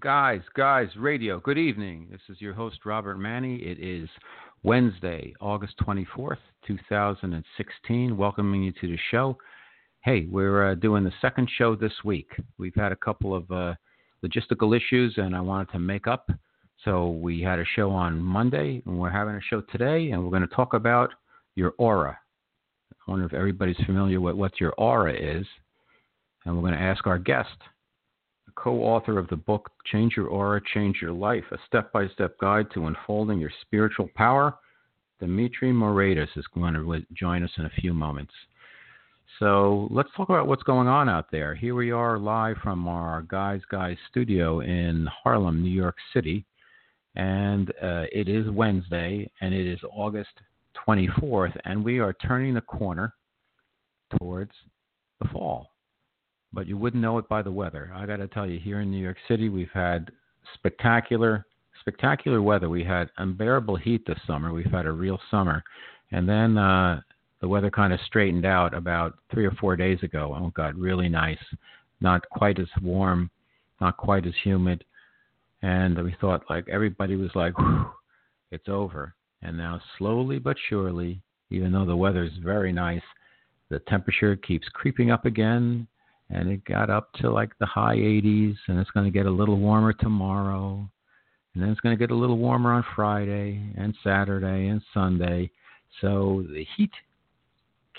Guys Guys Radio. Good evening. This is your host, Robert Manni. It is Wednesday, August 24th, 2016. Welcoming you to the show. Hey, we're uh, doing the second show this week. We've had a couple of uh, logistical issues, and I wanted to make up. So we had a show on Monday, and we're having a show today, and we're going to talk about your aura. I wonder if everybody's familiar with what your aura is. And we're going to ask our guest, co author of the book Change Your Aura, Change Your Life, a step by step guide to unfolding your spiritual power. Dimitri Moraitis is going to join us in a few moments. So let's talk about what's going on out there. Here we are live from our Guys Guys studio in Harlem, New York City. And uh, it is Wednesday, and it is August 24th, and we are turning the corner towards the fall but you wouldn't know it by the weather. I got to tell you, here in New York City, we've had spectacular, spectacular weather. We had unbearable heat this summer. We've had a real summer, and then uh, the weather kind of straightened out about three or four days ago. Oh, God, really nice. Not quite as warm, not quite as humid, and we thought like everybody was like, it's over. And now, slowly but surely, even though the weather is very nice, the temperature keeps creeping up again and it got up to like the high 80s, and it's going to get a little warmer tomorrow, and then it's going to get a little warmer on Friday and Saturday and Sunday. So the heat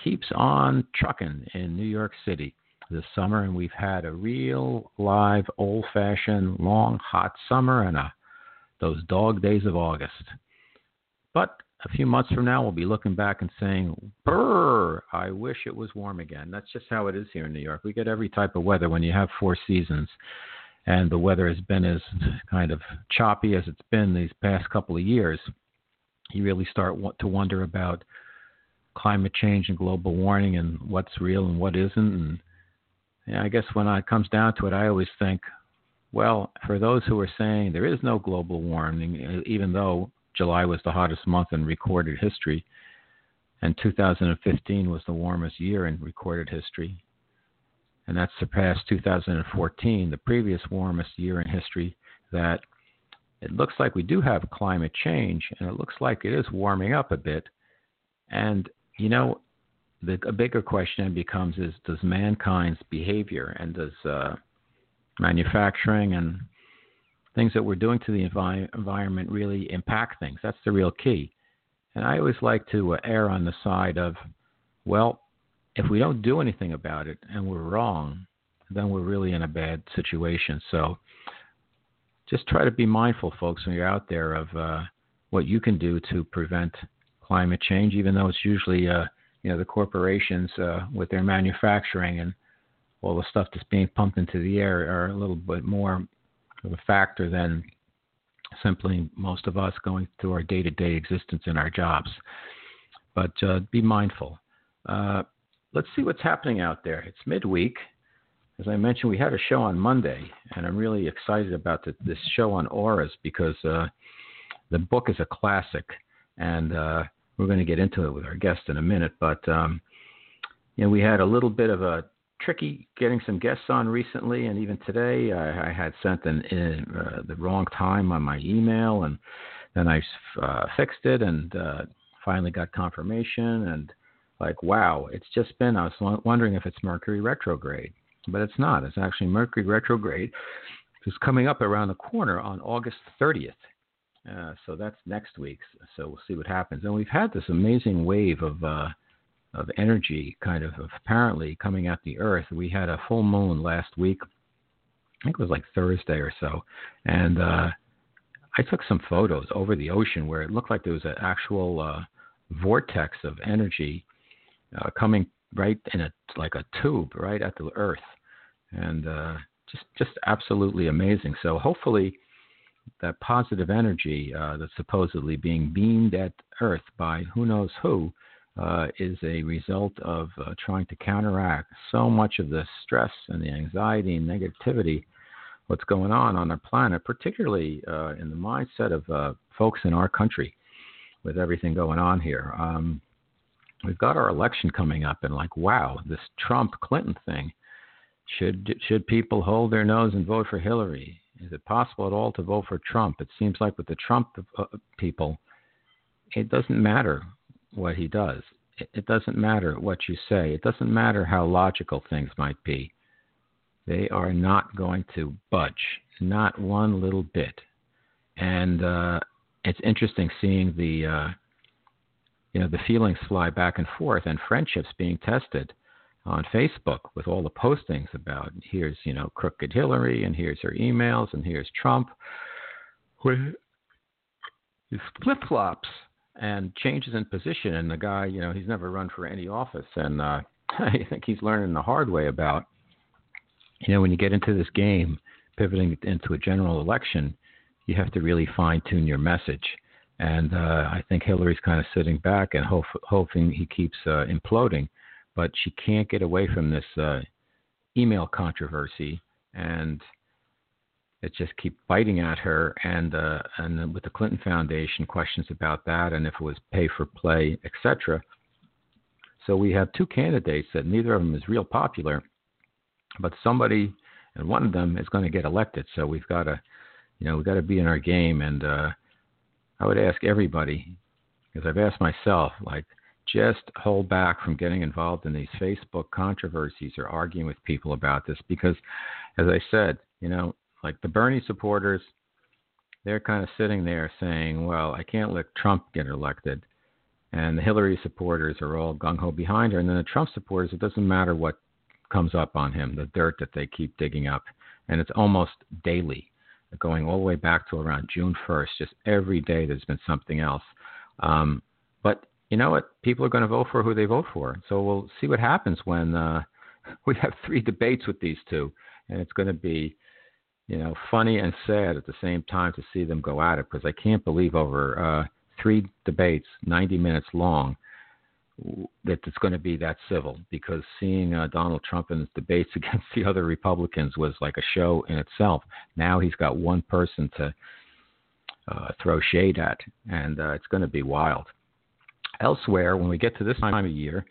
keeps on trucking in New York City this summer, and we've had a real live, old-fashioned, long, hot summer and a, those dog days of August. But a few months from now, we'll be looking back and saying, "Brr, I wish it was warm again." That's just how it is here in New York. We get every type of weather when you have four seasons, and the weather has been as kind of choppy as it's been these past couple of years. You really start to wonder about climate change and global warming and what's real and what isn't. And I guess when it comes down to it, I always think, well, for those who are saying there is no global warming, even though July was the hottest month in recorded history, and 2015 was the warmest year in recorded history. And that surpassed 2014, the previous warmest year in history. That it looks like we do have climate change, and it looks like it is warming up a bit. And, you know, the a bigger question becomes is does mankind's behavior and does uh, manufacturing and things that we're doing to the envi- environment really impact things. That's the real key. And I always like to uh, err on the side of, well, if we don't do anything about it and we're wrong, then we're really in a bad situation. So just try to be mindful, folks, when you're out there of uh, what you can do to prevent climate change, even though it's usually, uh, you know, the corporations uh, with their manufacturing and all the stuff that's being pumped into the air are a little bit more of a factor than simply most of us going through our day to day existence in our jobs. But uh, be mindful. Uh, let's see what's happening out there. It's midweek. As I mentioned, we had a show on Monday, and I'm really excited about the, this show on auras because uh, the book is a classic, and uh, we're going to get into it with our guest in a minute. But um, you know, we had a little bit of a tricky getting some guests on recently, and even today I, I had sent an, in, uh, the wrong time on my email, and then I uh, fixed it and uh, finally got confirmation. And like, wow, it's just been. I was wondering if it's Mercury retrograde, but it's not. It's actually Mercury retrograde. It's coming up around the corner on August 30th. Uh, so that's next week. So we'll see what happens. And we've had this amazing wave of uh, of energy kind of apparently coming at the earth. We had a full moon last week. I think it was like Thursday or so. And uh, I took some photos over the ocean where it looked like there was an actual uh, vortex of energy uh, coming right in a like a tube right at the earth. And uh, just just absolutely amazing. So hopefully that positive energy uh, that's supposedly being beamed at Earth by who knows who uh, is a result of uh, trying to counteract so much of the stress and the anxiety and negativity what's going on on our planet, particularly uh, in the mindset of uh, folks in our country with everything going on here. Um, we've got our election coming up, and like, wow, this Trump Clinton thing Should should people hold their nose and vote for Hillary? Is it possible at all to vote for Trump? It seems like with the Trump uh, people, it doesn't matter what he does. It, doesn't matter what you say. It doesn't matter how logical things might be. They are not going to budge, not one little bit. And uh, it's interesting seeing the uh, you know the feelings fly back and forth and friendships being tested on Facebook with all the postings about here's you know crooked Hillary and here's her emails and here's Trump with his flip flops and changes in position and the guy you know he's never run for any office and uh, I think he's learning the hard way about you know when you get into this game pivoting into a general election you have to really fine tune your message. And uh, I think Hillary's kind of sitting back and hope, hoping he keeps uh, imploding but she can't get away from this uh, email controversy, and it just keeps biting at her. And uh, and with the Clinton Foundation, questions about that, and if it was pay for play, etc. So we have two candidates that neither of them is real popular, but somebody and one of them is going to get elected. So we've got to, you know, we've got to be in our game. And uh, I would ask everybody, because I've asked myself, like, just hold back from getting involved in these Facebook controversies or arguing with people about this because, as I said, you know, like the Bernie supporters, they're kind of sitting there saying, well, I can't let Trump get elected. And the Hillary supporters are all gung ho behind her. And then the Trump supporters, it doesn't matter what comes up on him, the dirt that they keep digging up. And it's almost daily, going all the way back to around June 1st. Just every day there's been something else. Um, but you know what? People are going to vote for who they vote for. So we'll see what happens when uh, we have three debates with these two, and it's going to be, you know, funny and sad at the same time to see them go at it because I can't believe over uh, three debates, 90 minutes long, that it's going to be that civil. Because seeing uh, Donald Trump in his debates against the other Republicans was like a show in itself. Now he's got one person to uh, throw shade at, and uh, it's going to be wild elsewhere, when we get to this time of year,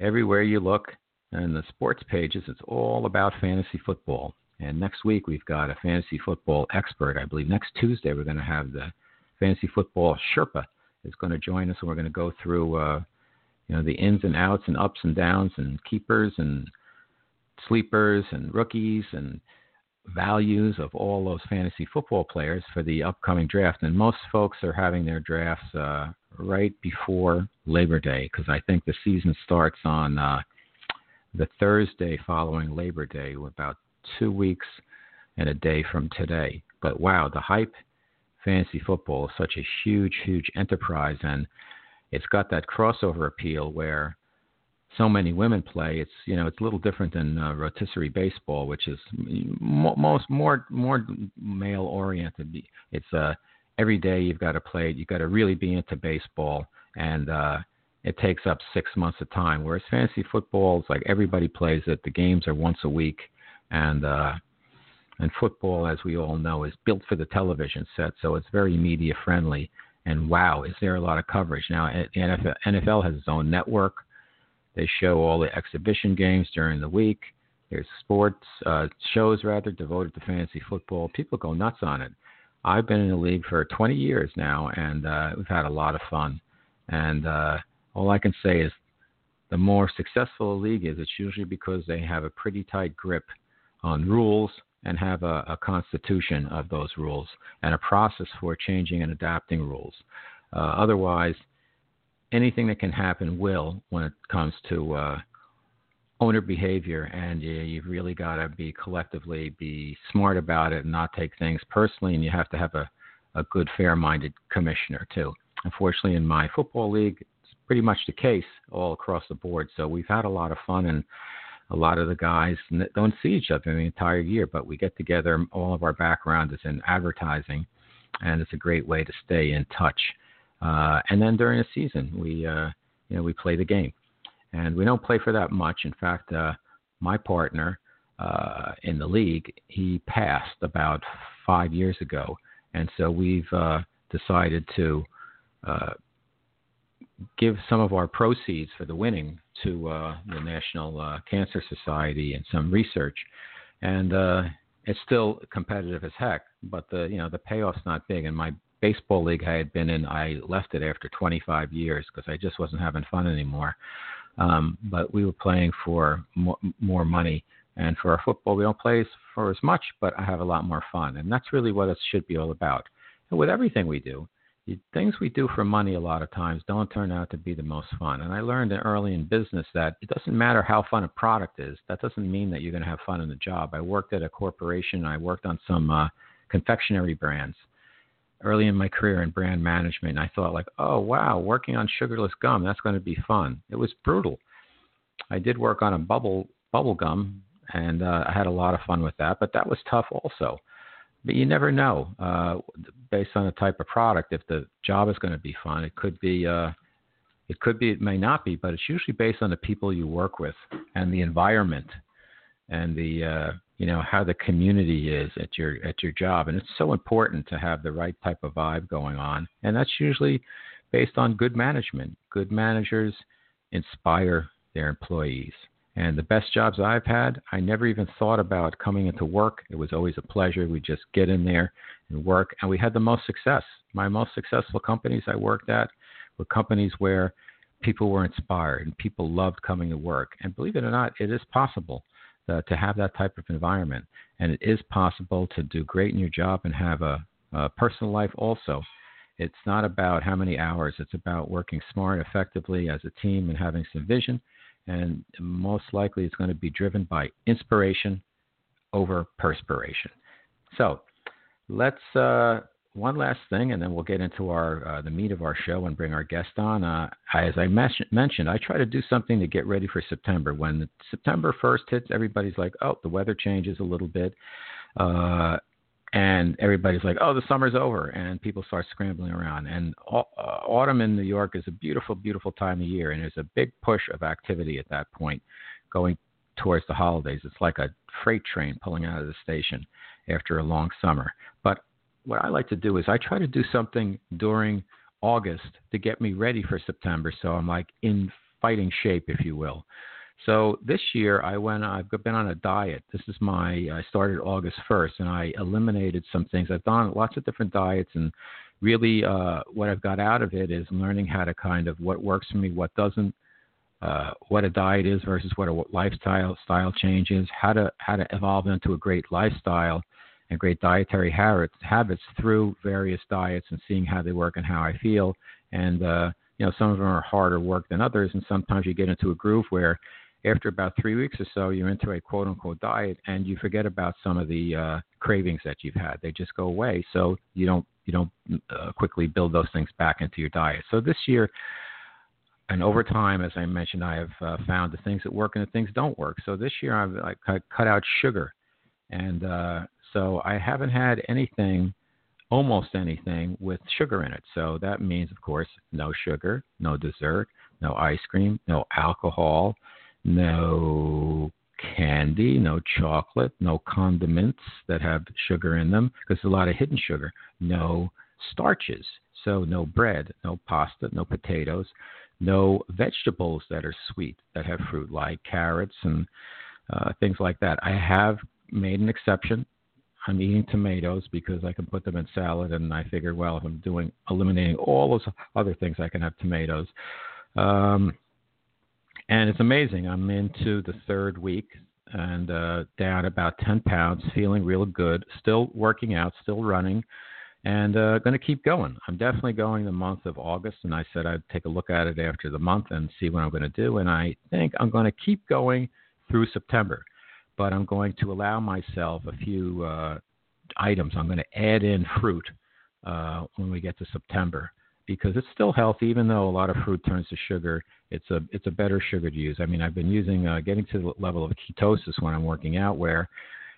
everywhere you look in the sports pages, it's all about fantasy football. And next week we've got a fantasy football expert. I believe next Tuesday we're going to have the fantasy football Sherpa is going to join us, and we're going to go through, uh, you know, the ins and outs and ups and downs and keepers and sleepers and rookies and values of all those fantasy football players for the upcoming draft. And most folks are having their drafts uh, right before Labor Day because I think the season starts on uh, the Thursday following Labor Day, about two weeks and a day from today. But wow, the hype fantasy football is such a huge, huge enterprise, and it's got that crossover appeal where so many women play. It's you know it's a little different than uh, rotisserie baseball, which is mo- most more more male oriented. It's uh every day you've got to play. You've got to really be into baseball, and uh, it takes up six months of time. Whereas fantasy football is like everybody plays it. The games are once a week, and uh, and football, as we all know, is built for the television set, so it's very media friendly. And wow, is there a lot of coverage now? The NFL, NFL has its own network. They show all the exhibition games during the week. There's sports uh, shows rather devoted to fantasy football. People go nuts on it. I've been in the league for 20 years now, and uh, we've had a lot of fun. And uh, all I can say is, the more successful a league is, it's usually because they have a pretty tight grip on rules and have a, a constitution of those rules and a process for changing and adapting rules. Uh, otherwise, anything that can happen will when it comes to uh, owner behavior, and you, you've really got to be collectively be smart about it and not take things personally. And you have to have a, a good, fair-minded commissioner too. Unfortunately, in my football league, it's pretty much the case all across the board. So we've had a lot of fun, and a lot of the guys don't see each other the entire year, but we get together. All of our background is in advertising, and it's a great way to stay in touch. Uh, and then during the season, we uh, you know we play the game and we don't play for that much. In fact, uh, my partner uh, in the league, he passed about five years ago, and so we've uh, decided to uh, give some of our proceeds for the winning to uh, the National uh, Cancer Society and some research, and uh, it's still competitive as heck. But the you know the payoff's not big. And my baseball league I had been in, I left it after 25 years because I just wasn't having fun anymore. Um, but we were playing for more, more money. And for our football, we don't play for as much, but I have a lot more fun. And that's really what it should be all about. And with everything we do, things we do for money a lot of times don't turn out to be the most fun. And I learned early in business that it doesn't matter how fun a product is. That doesn't mean that you're going to have fun in the job. I worked at a corporation. I worked on some uh, confectionery brands early in my career in brand management. And I thought like, oh wow, working on sugarless gum, that's going to be fun. It was brutal. I did work on a bubble bubble gum, and uh, I had a lot of fun with that. But that was tough also. But you never know, uh, based on the type of product, if the job is going to be fun. It could be. Uh, it could be, it may not be, but it's usually based on the people you work with and the environment and the uh, you know how the community is at your at your job and it's so important to have the right type of vibe going on and that's usually based on good management good managers inspire their employees and the best jobs i've had i never even thought about coming into work it was always a pleasure we just get in there and work and we had the most success my most successful companies i worked at were companies where people were inspired and people loved coming to work and believe it or not it is possible uh, to have that type of environment. And it is possible to do great in your job and have a, a personal life also. It's not about how many hours, it's about working smart, effectively as a team and having some vision. And most likely it's going to be driven by inspiration over perspiration. So let's uh, one last thing, and then we'll get into our uh, the meat of our show and bring our guest on. Uh, as I mentioned, I try to do something to get ready for September. When September first hits, everybody's like, "Oh, the weather changes a little bit," uh, and everybody's like, "Oh, the summer's over," and people start scrambling around. And uh, autumn in New York is a beautiful, beautiful time of year, and there's a big push of activity at that point, going towards the holidays. It's like a freight train pulling out of the station after a long summer. But what I like to do is I try to do something during August to get me ready for September. So I'm like in fighting shape, if you will. So this year I went. I've been on a diet. This is my. I started August 1st, and I eliminated some things. I've done lots of different diets, and really, uh, what I've got out of it is learning how to kind of what works for me, what doesn't, uh, what a diet is versus what a lifestyle style change is, how to how to evolve into a great lifestyle and great dietary habits, habits through various diets and seeing how they work and how I feel. And uh, you know, some of them are harder work than others, and sometimes you get into a groove where after about three weeks or so, you're into a quote unquote diet, and you forget about some of the uh, cravings that you've had. They just go away, so you don't you don't uh, quickly build those things back into your diet. So this year. And over time, as I mentioned, I have uh, found the things that work and the things don't work. So this year, I've cut out sugar, and uh, so I haven't had anything, almost anything, with sugar in it. So that means, of course, no sugar, no dessert, no ice cream, no alcohol, no candy, no chocolate, no condiments that have sugar in them, because there's a lot of hidden sugar, no starches. So no bread, no pasta, no potatoes, no vegetables that are sweet that have fruit like carrots and uh, things like that. I have made an exception I'm eating tomatoes because I can put them in salad, and I figure, well, if I'm doing eliminating all those other things, I can have tomatoes. Um, and it's amazing. I'm into the third week and uh, down about 10 pounds, feeling real good, still working out, still running, and uh, going to keep going. I'm definitely going the month of August, and I said I'd take a look at it after the month and see what I'm going to do. And I think I'm going to keep going through September but I'm going to allow myself a few uh, items. I'm going to add in fruit uh, when we get to September because it's still healthy, even though a lot of fruit turns to sugar. It's a it's a better sugar to use. I mean, I've been using uh, getting to the level of ketosis when I'm working out, where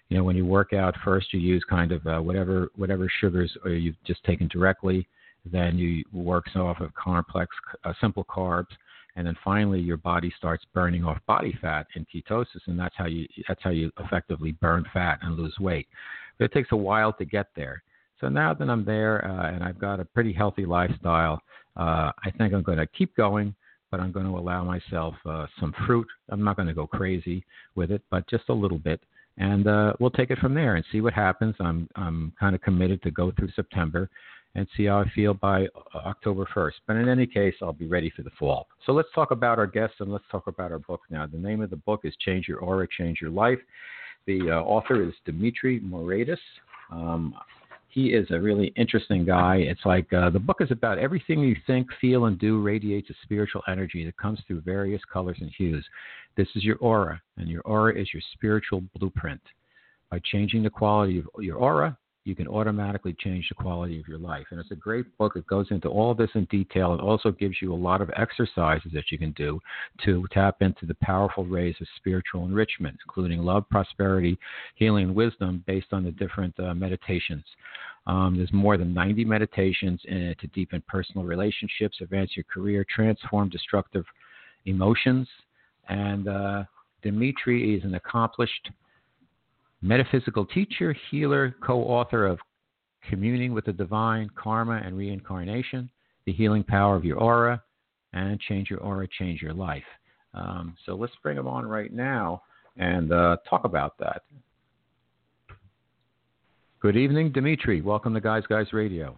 you know when you work out first you use kind of uh, whatever whatever sugars you've just taken directly, then you work off of complex uh, simple carbs and then finally your body starts burning off body fat in ketosis, and that's how you that's how you effectively burn fat and lose weight. But it takes a while to get there. So now that I'm there uh, and I've got a pretty healthy lifestyle, uh, I think I'm going to keep going but I'm going to allow myself uh, some fruit. I'm not going to go crazy with it, but just a little bit, and uh, we'll take it from there and see what happens. I'm I'm kind of committed to go through September and see how I feel by uh, October 1st. But in any case, I'll be ready for the fall. So let's talk about our guests and let's talk about our book now. The name of the book is Change Your Aura, Change Your Life. The uh, author is Dimitri Moraitis. Um, he is a really interesting guy. It's like uh, the book is about everything you think, feel, and do radiates a spiritual energy that comes through various colors and hues. This is your aura, and your aura is your spiritual blueprint. By changing the quality of your aura, you can automatically change the quality of your life. And it's a great book. It goes into all this in detail. It also gives you a lot of exercises that you can do to tap into the powerful rays of spiritual enrichment, including love, prosperity, healing, and wisdom based on the different uh, meditations. Um, there's more than 90 meditations in it to deepen personal relationships, advance your career, transform destructive emotions. And uh, Dimitri is an accomplished metaphysical teacher, healer, co author of Communing with the Divine, Karma and Reincarnation, The Healing Power of Your Aura, and Change Your Aura, Change Your Life. Um, so let's bring him on right now and uh, talk about that. Good evening, Dimitri. Welcome to Guys Guys Radio.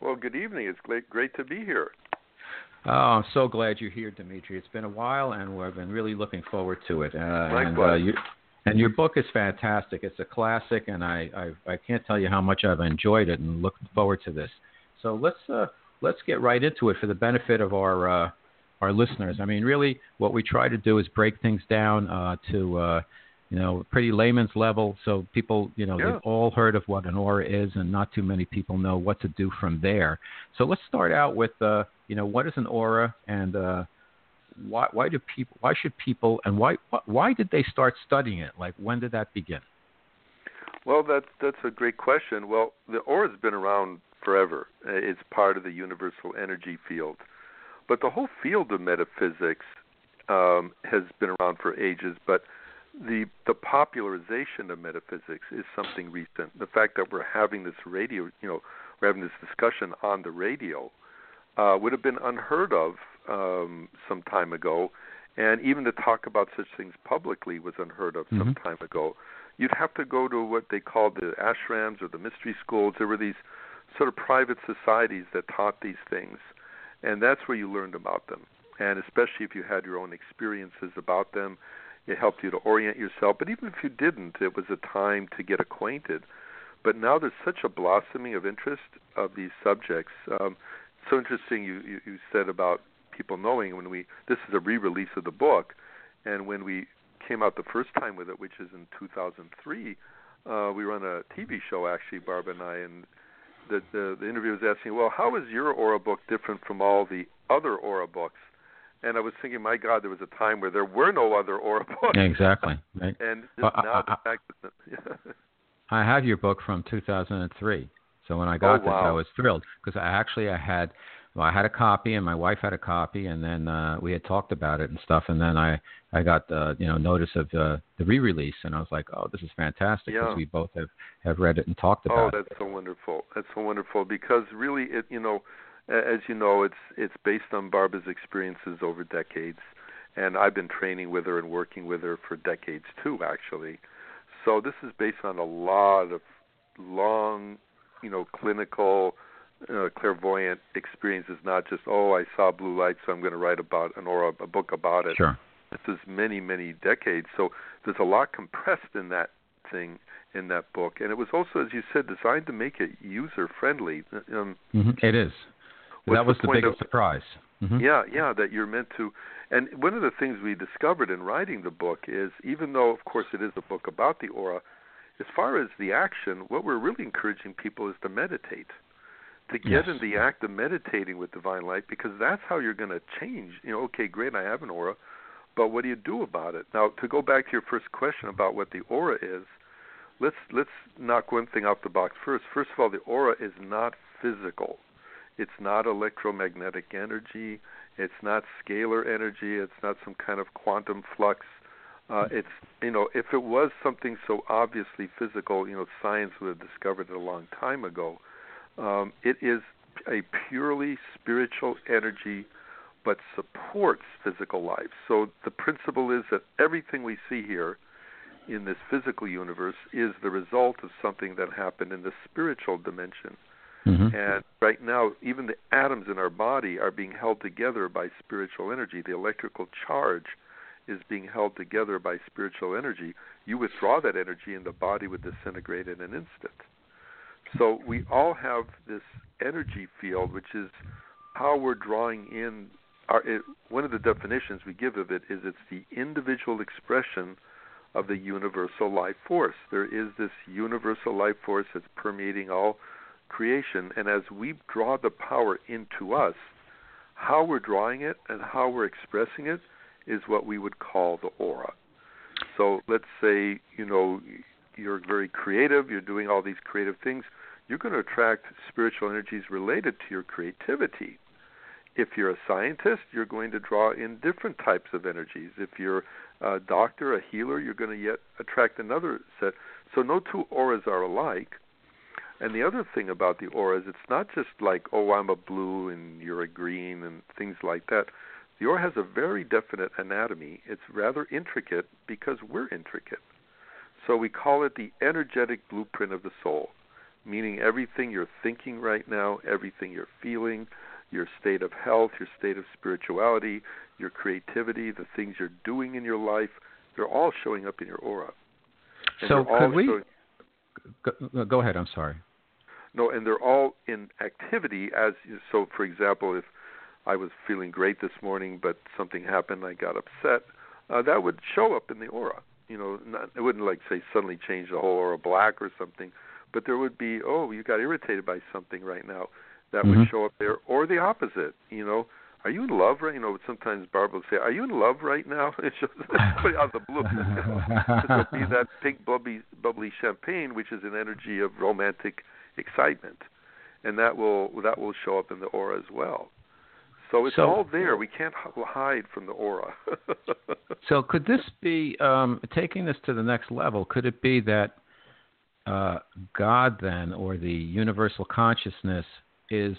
Well, good evening. It's great, great to be here. Oh, I'm so glad you're here, Dimitri. It's been a while, and we've been really looking forward to it. Uh, Likewise. And, uh, you, and your book is fantastic. It's a classic, and I, I I can't tell you how much I've enjoyed it and look forward to this. So let's uh, let's get right into it for the benefit of our uh, our listeners. I mean, really, what we try to do is break things down uh, to uh, you know pretty layman's level, so people you know yeah. they've all heard of what an aura is, and not too many people know what to do from there. So let's start out with uh, you know what is an aura and uh, why why do people why should people and why why did they start studying it? Like when did that begin? Well, that's that's a great question. Well, the aura's been around forever. It's part of the universal energy field, but the whole field of metaphysics um, has been around for ages. But the the popularization of metaphysics is something recent. The fact that we're having this radio, you know, we're having this discussion on the radio, uh, would have been unheard of um, some time ago, and even to talk about such things publicly was unheard of mm-hmm. some time ago. You'd have to go to what they called the ashrams or the mystery schools. There were these sort of private societies that taught these things, and that's where you learned about them. And especially if you had your own experiences about them, it helped you to orient yourself. But even if you didn't, it was a time to get acquainted. But now there's such a blossoming of interest of these subjects. Um, so interesting you, you, you said about people knowing when we this is a re-release of the book, and when we came out the first time with it, which is in 2003, uh, we run a TV show actually, Barb and I, and the, the the interviewer was asking, well, how is your aura book different from all the other aura books? And I was thinking, my God, there was a time where there were no other aura books. Yeah, exactly. Right. and well, now I, the fact that yeah. I have your book from 2003. So when I got oh, this, wow. I was thrilled because I actually I had well, I had a copy and my wife had a copy, and then uh, we had talked about it and stuff, and then I I got uh, you know notice of uh, the re-release, and I was like, oh, this is fantastic because yeah. we both have have read it and talked about oh, it. Oh, that's so wonderful. That's so wonderful because really, it you know, as you know, it's it's based on Barbara's experiences over decades, and I've been training with her and working with her for decades too, actually. So this is based on a lot of long, you know, clinical uh, clairvoyant experience is not just oh I saw blue light so I'm going to write about an or a, book about it. Sure. This is many many decades. So there's a lot compressed in that thing in that book, and it was also, as you said, designed to make it user friendly. Um, mm-hmm. It is. That was the, the biggest of, surprise. Mm-hmm. Yeah, yeah, that you're meant to. And one of the things we discovered in writing the book is, even though, of course, it is a book about the aura, as far as the action, what we're really encouraging people is to meditate to get yes. in the act of meditating with divine light because that's how you're going to change. You know, okay, great, I have an aura, but what do you do about it? Now, to go back to your first question about what the aura is, let's let's knock one thing out the box first. First of all, the aura is not physical. It's not electromagnetic energy. It's not scalar energy. It's not some kind of quantum flux. Uh, it's you know, if it was something so obviously physical, you know, science would have discovered it a long time ago. Um, it is a purely spiritual energy but supports physical life. So the principle is that everything we see here in this physical universe is the result of something that happened in the spiritual dimension. Mm-hmm. And right now, even the atoms in our body are being held together by spiritual energy. The electrical charge is being held together by spiritual energy. You withdraw that energy, and the body would disintegrate in an instant. So we all have this energy field, which is how we're drawing in. Our, it, one of the definitions we give of it is it's the individual expression of the universal life force. There is this universal life force that's permeating all creation, and as we draw the power into us, how we're drawing it and how we're expressing it is what we would call the aura. So let's say, you know, you're very creative, you're doing all these creative things, you're going to attract spiritual energies related to your creativity. If you're a scientist, you're going to draw in different types of energies. If you're a doctor, a healer, you're going to yet attract another set. So no two auras are alike. And the other thing about the auras, it's not just like, oh, I'm a blue and you're a green and things like that. The aura has a very definite anatomy. It's rather intricate because we're intricate. So we call it the energetic blueprint of the soul, meaning everything you're thinking right now, everything you're feeling, your state of health, your state of spirituality, your creativity, the things you're doing in your life, they're all showing up in your aura. And so could we showing... go, go ahead, I'm sorry. No, and they're all in activity as so for example, if I was feeling great this morning but something happened I got upset, uh, that would show up in the aura. You know, not, it wouldn't like say suddenly change the whole aura black or something, but there would be, oh, you got irritated by something right now that mm-hmm. would show up there, or the opposite. You know, are you in love right? You know, sometimes Barbara would say, "Are you in love right now?" It shows out of the blue. It'll be that pink bubbly, bubbly champagne, which is an energy of romantic excitement, and that will that will show up in the aura as well. So it's so, all there. We can't hide from the aura. so could this be um, taking this to the next level? Could it be that uh, God then, or the universal consciousness, is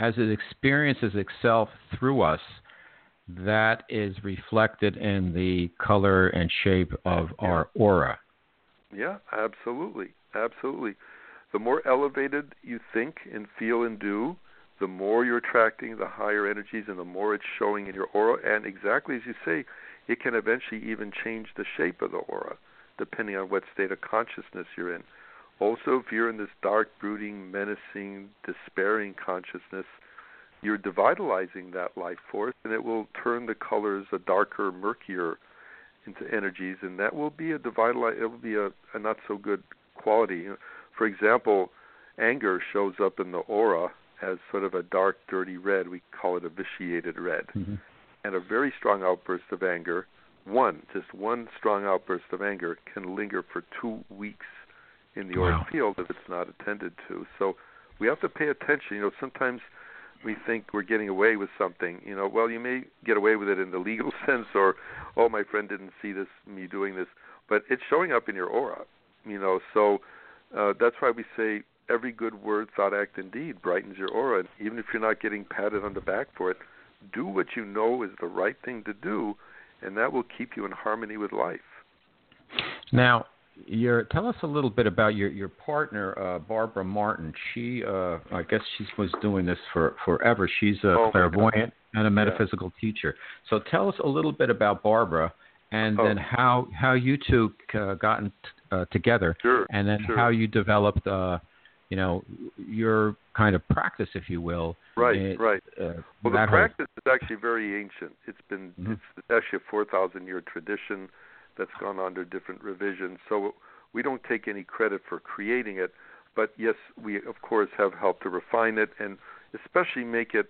as it experiences itself through us, that is reflected in the color and shape of yeah. our aura. Yeah, absolutely. Absolutely. The more elevated you think and feel and do, the more you're attracting the higher energies and the more it's showing in your aura. And exactly as you say, it can eventually even change the shape of the aura, depending on what state of consciousness you're in. Also, if you're in this dark, brooding, menacing, despairing consciousness, you're devitalizing that life force, and it will turn the colors a darker, murkier into energies, and that will be a devitalize. It will be a, a not so good quality. For example, anger shows up in the aura as sort of a dark, dirty red. We call it a vitiated red, mm-hmm. and a very strong outburst of anger. One, just one strong outburst of anger can linger for two weeks in the wow. field if it's not attended to. So we have to pay attention. You know, sometimes we think we're getting away with something. You know, well, you may get away with it in the legal sense, or oh, my friend didn't see this me doing this, but it's showing up in your aura. You know, so uh, that's why we say every good word, thought, act, and deed brightens your aura. And even if you're not getting patted on the back for it, do what you know is the right thing to do, and that will keep you in harmony with life. Now, your tell us a little bit about your your partner uh, Barbara Martin. She uh, I guess she was doing this for forever. She's a oh, clairvoyant and a metaphysical yeah. teacher. So tell us a little bit about Barbara, and oh. then how how you two uh, gotten uh, together, sure, and then sure. how you developed. Uh, you know your kind of practice, if you will. Right, it, right. Uh, well, the practice whole... is actually very ancient. It's been mm-hmm. it's actually a four thousand year tradition that's gone under different revisions. So we don't take any credit for creating it, but yes, we of course have helped to refine it and especially make it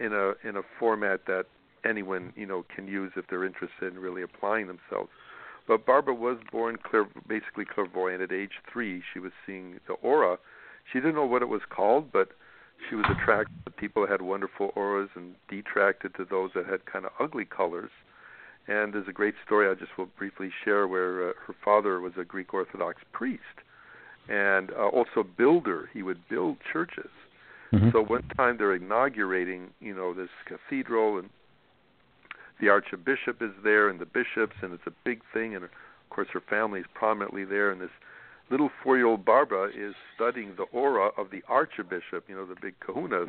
in a in a format that anyone you know can use if they're interested in really applying themselves. But Barbara was born clair- basically clairvoyant at age three. She was seeing the aura. She didn't know what it was called, but she was attracted to people that had wonderful auras and detracted to those that had kind of ugly colors. And there's a great story I just will briefly share where uh, her father was a Greek Orthodox priest and uh, also builder. He would build churches. Mm-hmm. So one time they're inaugurating, you know, this cathedral, and the archbishop is there, and the bishops, and it's a big thing, and of course her family is prominently there, and this little four-year-old Barbara is studying the aura of the archbishop, you know, the big kahuna.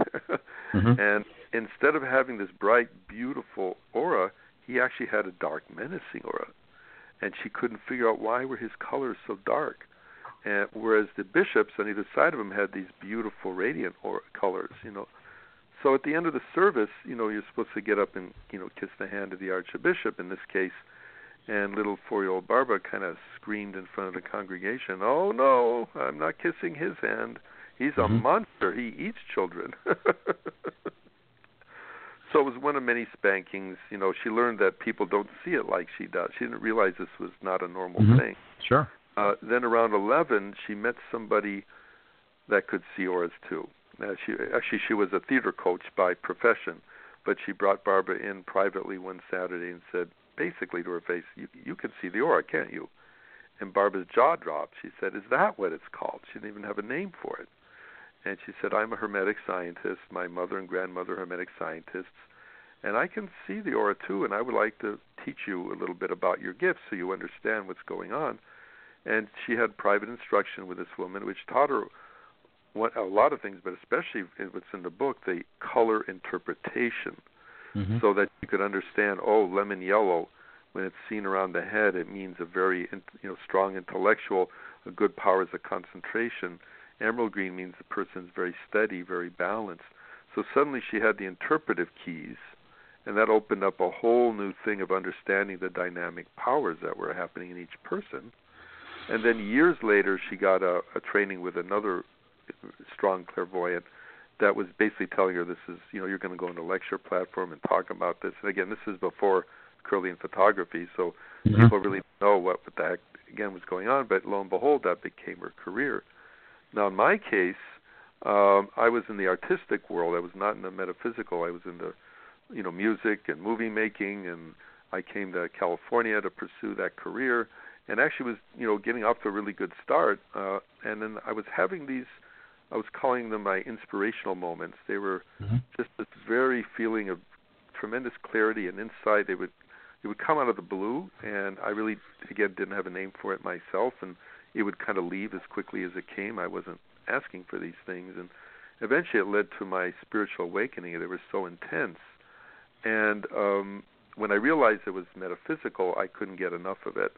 mm-hmm. And instead of having this bright, beautiful aura, he actually had a dark, menacing aura, and she couldn't figure out why were his colors so dark. And whereas the bishops on either side of him had these beautiful, radiant aura colors, you know. So at the end of the service, you know, you're supposed to get up and you know kiss the hand of the archbishop in this case and little four-year-old Barbara kind of screamed in front of the congregation, "Oh no, I'm not kissing his hand. He's a mm-hmm. monster. He eats children." so it was one of many spankings. You know, she learned that people don't see it like she does. She didn't realize this was not a normal mm-hmm. thing. Sure. Uh, then around 11, she met somebody that could see auras too. Uh, she actually she was a theater coach by profession, but she brought Barbara in privately one Saturday and said, basically to her face, "You you can see the aura, can't you?" And Barbara's jaw dropped. She said, "Is that what it's called?" She didn't even have a name for it. And she said, "I'm a hermetic scientist. My mother and grandmother are hermetic scientists, and I can see the aura too. And I would like to teach you a little bit about your gifts so you understand what's going on." And she had private instruction with this woman, which taught her what, a lot of things, but especially what's in the book, the color interpretation mm-hmm. so that you could understand. Oh, lemon yellow, when it's seen around the head, it means a very you know strong intellectual, a good powers of concentration. Emerald green means the person's very steady, very balanced. So suddenly she had the interpretive keys, and that opened up a whole new thing of understanding the dynamic powers that were happening in each person. And then years later, she got a, a training with another strong clairvoyant that was basically telling her this is you know you're going to go on a lecture platform and talk about this. And again, this is before Kirlian photography, so mm-hmm. people really know what, what the heck again was going on. But lo and behold, that became her career. Now, in my case, um, I was in the artistic world. I was not in the metaphysical. I was in the you know music and movie making, and I came to California to pursue that career. And actually was you know getting off to a really good start. Uh, and then I was having these I was calling them my inspirational moments. They were mm-hmm. just this very feeling of tremendous clarity and insight. They would it would come out of the blue, and I really again didn't have a name for it myself, and it would kind of leave as quickly as it came. I wasn't asking for these things, and eventually it led to my spiritual awakening. They were so intense, and um, when I realized it was metaphysical, I couldn't get enough of it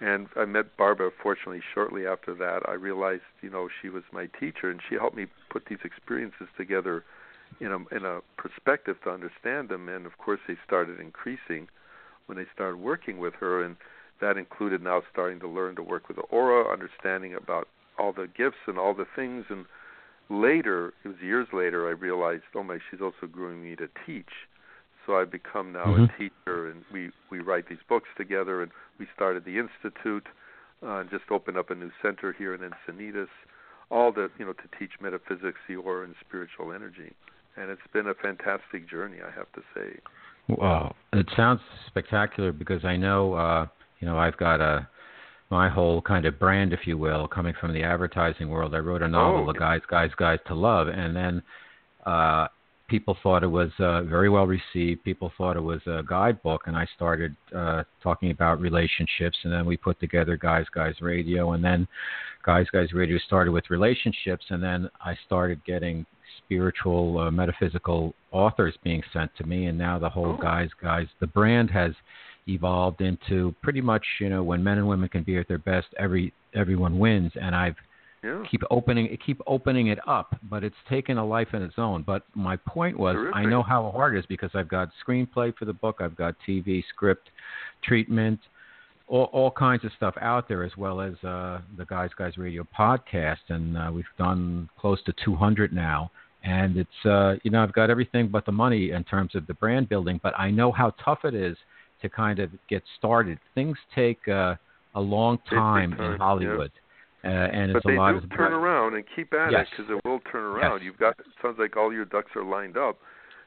and I met Barbara fortunately shortly after that. I realized, you know, she was my teacher and she helped me put these experiences together in a in a perspective to understand them. And of course they started increasing when they started working with her and that included now starting to learn to work with the aura, understanding about all the gifts and all the things. And later, it was years later I realized, oh my, she's also growing me to teach so I've become now mm-hmm. a teacher, and we we write these books together, and we started the institute, uh, and just opened up a new center here in Encinitas, all the you know to teach metaphysics, the aura, and spiritual energy, and it's been a fantastic journey, I have to say. Well, it sounds spectacular because I know uh, you know I've got a my whole kind of brand, if you will, coming from the advertising world. I wrote a novel, oh, The Guys, Guys, Guys to Love, and then uh, people thought it was uh, very well received. People thought it was a guidebook, and I started uh, talking about relationships. And then we put together Guys Guys Radio, and then Guys Guys Radio started with relationships, and then I started getting spiritual, uh, metaphysical authors being sent to me, and now the whole oh. Guys Guys the brand has evolved into pretty much you know when men and women can be at their best, every everyone wins, and I've yeah. keep opening keep opening it up, but it's taken a life in its own. But my point was, Terrific. I know how hard it is because I've got screenplay for the book, I've got TV script, treatment, all, all kinds of stuff out there, as well as uh, the Guys Guys Radio podcast, and uh, we've done close to 200 now. And it's uh, you know I've got everything but the money in terms of the brand building, but I know how tough it is to kind of get started. Things take uh, a long time, time in Hollywood. Yeah uh, and but it's they a lot do of turn around and keep at yes. it because it will turn around. Yes. You've got it sounds like all your ducks are lined up.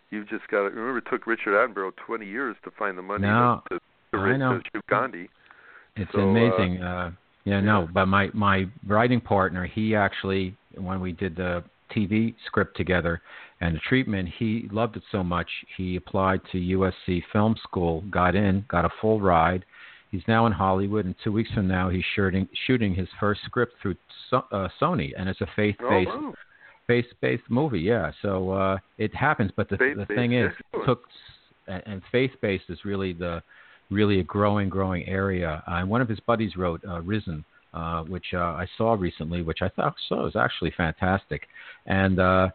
You've just got to remember. It took Richard Attenborough 20 years to find the money no, to, to, to shoot Gandhi. It's so, amazing. Uh, uh, yeah, no, but my my writing partner, he actually when we did the TV script together and the treatment. He loved it so much he applied to USC Film School, got in, got a full ride. He's now in Hollywood, and two weeks from now he's shooting shooting his first script through so, uh, Sony, and it's a faith-based oh, wow. faith-based movie. Yeah, so uh, it happens. But the the thing is, took and faith-based is really the really a growing growing area. Uh, and one of his buddies wrote uh, Risen, uh, which uh, I saw recently, which I thought so was actually fantastic. And uh,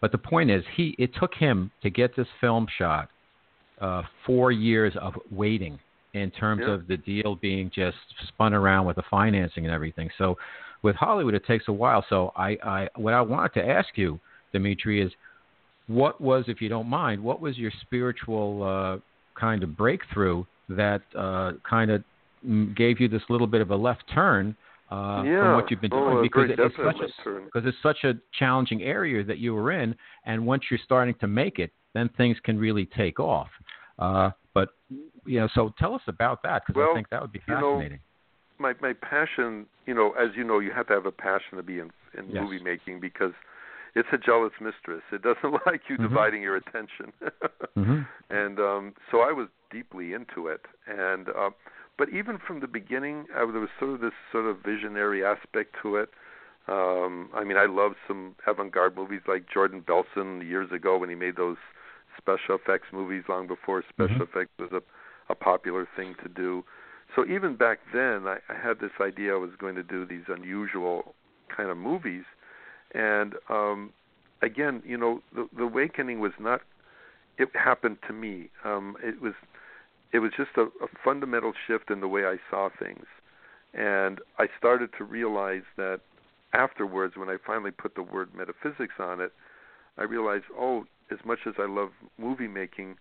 but the point is, he it took him to get this film shot uh, four years of waiting in terms yeah. of the deal being just spun around with the financing and everything. So with Hollywood, it takes a while. So I, I what I wanted to ask you, Dimitri, is what was, if you don't mind, what was your spiritual uh, kind of breakthrough that uh, kind of gave you this little bit of a left turn uh, yeah. from what you've been oh, doing because it's such a because it's such a challenging area that you were in, and once you're starting to make it, then things can really take off. Uh, but you know, so tell us about that because well, I think that would be fascinating. You know, my my passion, you know, as you know, you have to have a passion to be in in yes. movie making because it's a jealous mistress. It doesn't like you mm-hmm. dividing your attention. mm-hmm. And um so I was deeply into it. And uh, but even from the beginning, I, there was sort of this sort of visionary aspect to it. Um, I mean, I love some avant-garde movies like Jordan Belson years ago when he made those special effects movies long before special mm-hmm. effects was a, a popular thing to do. So even back then, I, I had this idea I was going to do these unusual kind of movies, and um, again, you know, the, the awakening was not. It happened to me. Um, it was it was just a, a fundamental shift in the way I saw things. And I started to realize that afterwards, when I finally put the word metaphysics on it, I realized, oh, as much as I love movie making,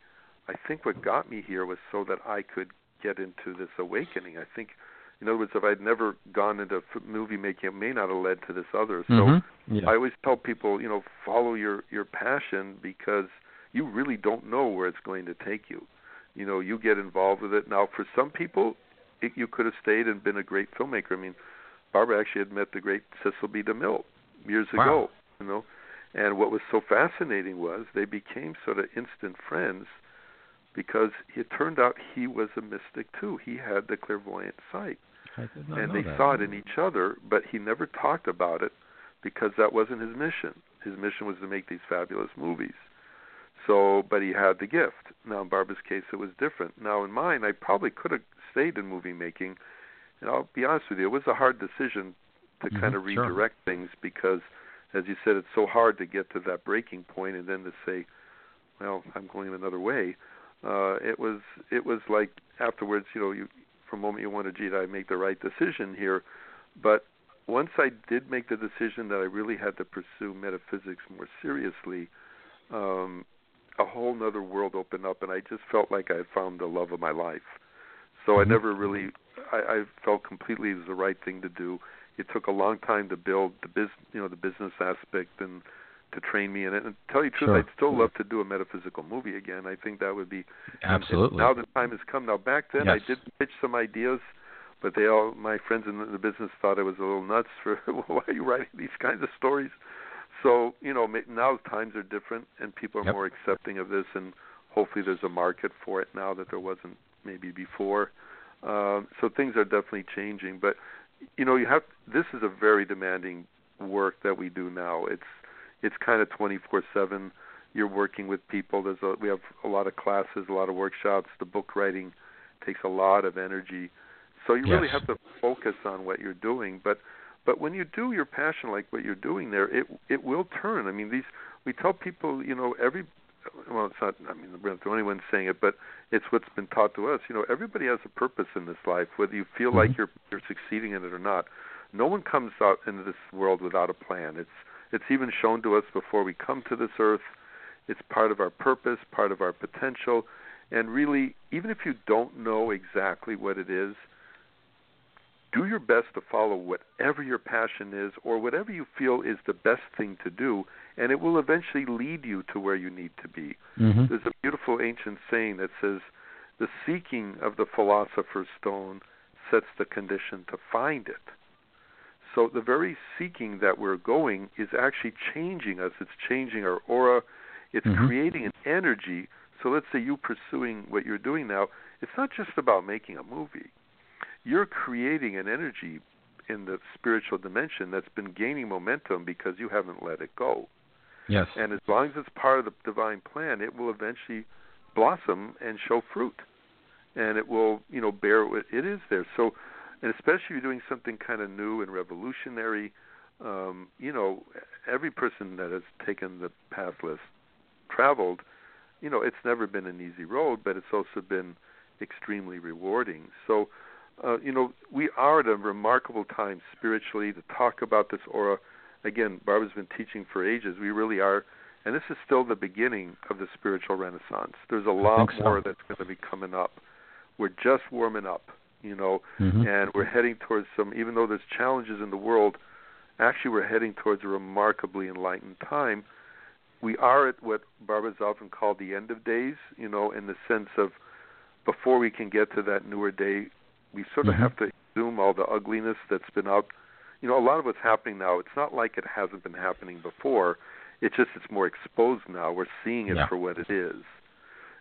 I think what got me here was so that I could get into this awakening. I think, in other words, if I'd never gone into movie making, it may not have led to this other. So mm-hmm. yeah. I always tell people, you know, follow your your passion because you really don't know where it's going to take you you know you get involved with it now for some people it, you could have stayed and been a great filmmaker i mean barbara actually had met the great cecil b demille years wow. ago you know and what was so fascinating was they became sort of instant friends because it turned out he was a mystic too he had the clairvoyant sight and they that. saw it in each other but he never talked about it because that wasn't his mission his mission was to make these fabulous movies so, but he had the gift. Now, in Barbara's case, it was different. Now, in mine, I probably could have stayed in movie making, and I'll be honest with you, it was a hard decision to mm-hmm, kind of redirect sure. things because, as you said, it's so hard to get to that breaking point and then to say, "Well, I'm going another way." Uh, it was it was like afterwards, you know, you for a moment you wonder, "Gee, did I make the right decision here?" But once I did make the decision that I really had to pursue metaphysics more seriously, um, a whole other world opened up, and I just felt like I had found the love of my life. So mm-hmm. I never really, I, I felt completely it was the right thing to do. It took a long time to build the business, you know, the business aspect and to train me in it. And to tell you the truth, sure. I'd still love to do a metaphysical movie again. I think that would be absolutely. Now the time has come. Now back then, yes. I did pitch some ideas, but they all, my friends in the business, thought I was a little nuts for why are you writing these kinds of stories so you know now times are different and people are yep. more accepting of this and hopefully there's a market for it now that there wasn't maybe before um, so things are definitely changing but you know you have this is a very demanding work that we do now. It's it's kind of 24/7 you're working with people. There's a we have a lot of classes a lot of workshops. The book writing takes a lot of energy. So you yes. really have to focus on what you're doing. But but when you do your passion like what you're doing there, it it will turn. I mean, these we tell people, you know, every well, it's not. I mean, we're not the only ones saying it, but it's what's been taught to us. You know, everybody has a purpose in this life, whether you feel mm-hmm. like you're you're succeeding in it or not. No one comes out into this world without a plan. It's it's even shown to us before we come to this earth. It's part of our purpose, part of our potential, and really, even if you don't know exactly what it is, do your best to follow whatever your passion is or whatever you feel is the best thing to do, and it will eventually lead you to where you need to be. Mm-hmm. There's a beautiful ancient saying that says, The seeking of the philosopher's stone sets the condition to find it. So the very seeking that we're going is actually changing us. It's changing our aura. It's Mhm. creating an energy. So let's say you pursuing what you're doing now. It's not just about making a movie. You're creating an energy in the spiritual dimension that's been gaining momentum because you haven't let it go. Yes. And as long as it's part of the divine plan, it will eventually blossom and show fruit, and it will, you know, bear what it is there. So, and especially if you're doing something kind of new and revolutionary, um, you know, every person that has taken the path less traveled, you know, it's never been an easy road, but it's also been extremely rewarding. So, uh, you know, we are at a remarkable time spiritually to talk about this aura. Again, Barbara's been teaching for ages. We really are, and this is still the beginning of the spiritual renaissance. There's a lot so. more that's going to be coming up. We're just warming up, you know, Mhm. and we're heading towards some. Even though there's challenges in the world, actually we're heading towards a remarkably enlightened time. We are at what Barbara's often called the end of days, you know, in the sense of before we can get to that newer day, we sort of Mhm. have to exhume all the ugliness that's been out. You know, a lot of what's happening now, it's not like it hasn't been happening before. It's just it's more exposed now. We're seeing it Yeah. for what it is.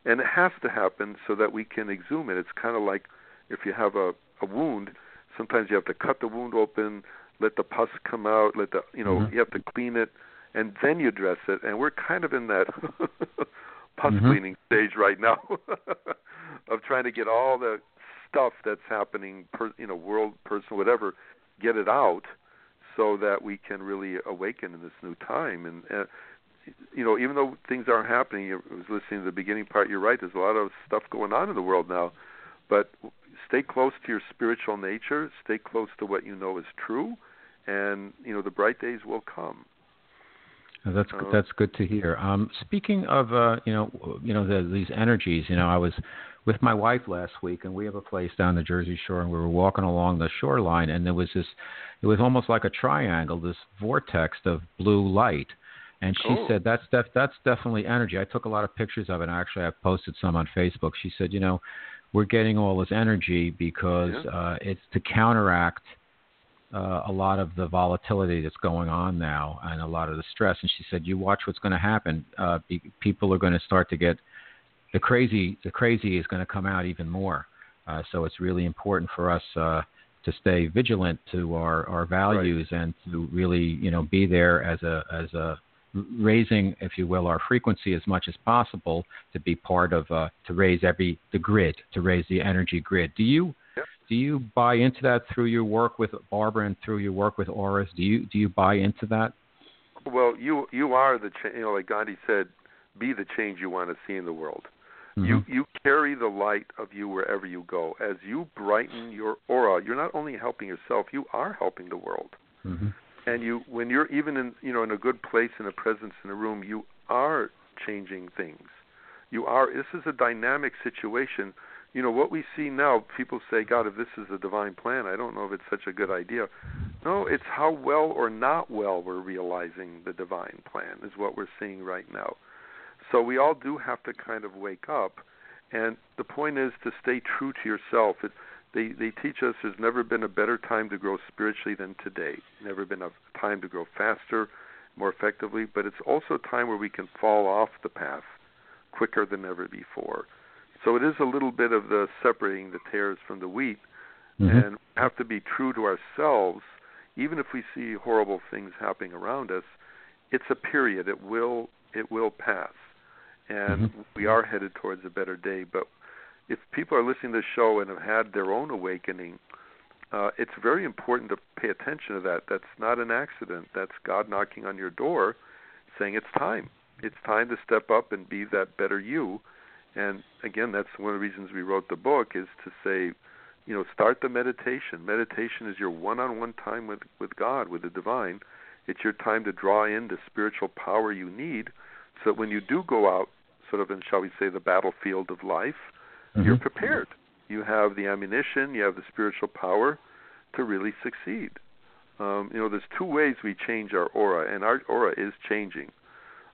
And it has to happen so that we can exhume it. It's kind of like if you have a, a wound, sometimes you have to cut the wound open, let the pus come out, let the you know, Mhm. you have to clean it and then you dress it. And we're kind of in that pus Mhm. cleaning stage right now of trying to get all the stuff that's happening per you know world personal whatever get it out so that we can really awaken in this new time. And uh, you know even though things aren't happening I was listening to the beginning part you're right there's a lot of stuff going on in the world now. But stay close to your spiritual nature stay close to what you know is true and you know the bright days will come. Uh, That's Uh, that's good to hear. Um, speaking of uh, you know you know the, these energies, you know I was with my wife last week, and we have a place down the Jersey Shore, and we were walking along the shoreline, and there was this, it was almost like a triangle, this vortex of blue light, and she Oh. said that's def- that's definitely energy. I took a lot of pictures of it, and actually I posted some on Facebook. She said, you know, we're getting all this energy because Yeah. uh, it's to counteract uh, a lot of the volatility that's going on now and a lot of the stress. And she said, "You watch what's going to happen. Uh, be, people are going to start to get the crazy. The crazy is going to come out even more. Uh, so it's really important for us uh, to stay vigilant to our, our values and to really, you know, be there as a as a raising, if you will, our frequency as much as possible to be part of uh, to raise every the grid, to raise the energy grid. Do you Yep. do you buy into that through your work with Barbara and through your work with Auras? Do you do you buy into that? well you you are the cha- you know like gandhi said be the change you want to see in the world You Mhm. you carry the light of you wherever you go. As you brighten your aura, you're not only helping yourself, you are helping the world. Mhm. And you when you're even in you know in a good place in a presence in a room, you are changing things. You are this is a dynamic situation. You know what we see now, people say, God, if this is the divine plan, I don't know if it's such a good idea. No, it's how well or not well we're realizing the divine plan is what we're seeing right now. So we all do have to kind of wake up, and the point is to stay true to yourself. It, they they teach us there's never been a better time to grow spiritually than today. Never been a time to grow faster, more effectively, but it's also a time where we can fall off the path quicker than ever before. So it is a little bit of the separating the tares from the wheat, Mhm. and have to be true to ourselves, even if we see horrible things happening around us. It's a period. It will it will pass, and Mhm. we are headed towards a better day. But if people are listening to the show and have had their own awakening, uh, it's very important to pay attention to that. That's not an accident. That's God knocking on your door, saying it's time. It's time to step up and be that better you. And again, that's one of the reasons we wrote the book is to say, you know, start the meditation. Meditation is your one-on-one time with with God, with the divine. It's your time to draw in the spiritual power you need, so that when you do go out, sort of in shall we say the battlefield of life, you're Mhm. prepared. You have the ammunition, you have the spiritual power to really succeed. Um, you know, there's two ways we change our aura, and our aura is changing.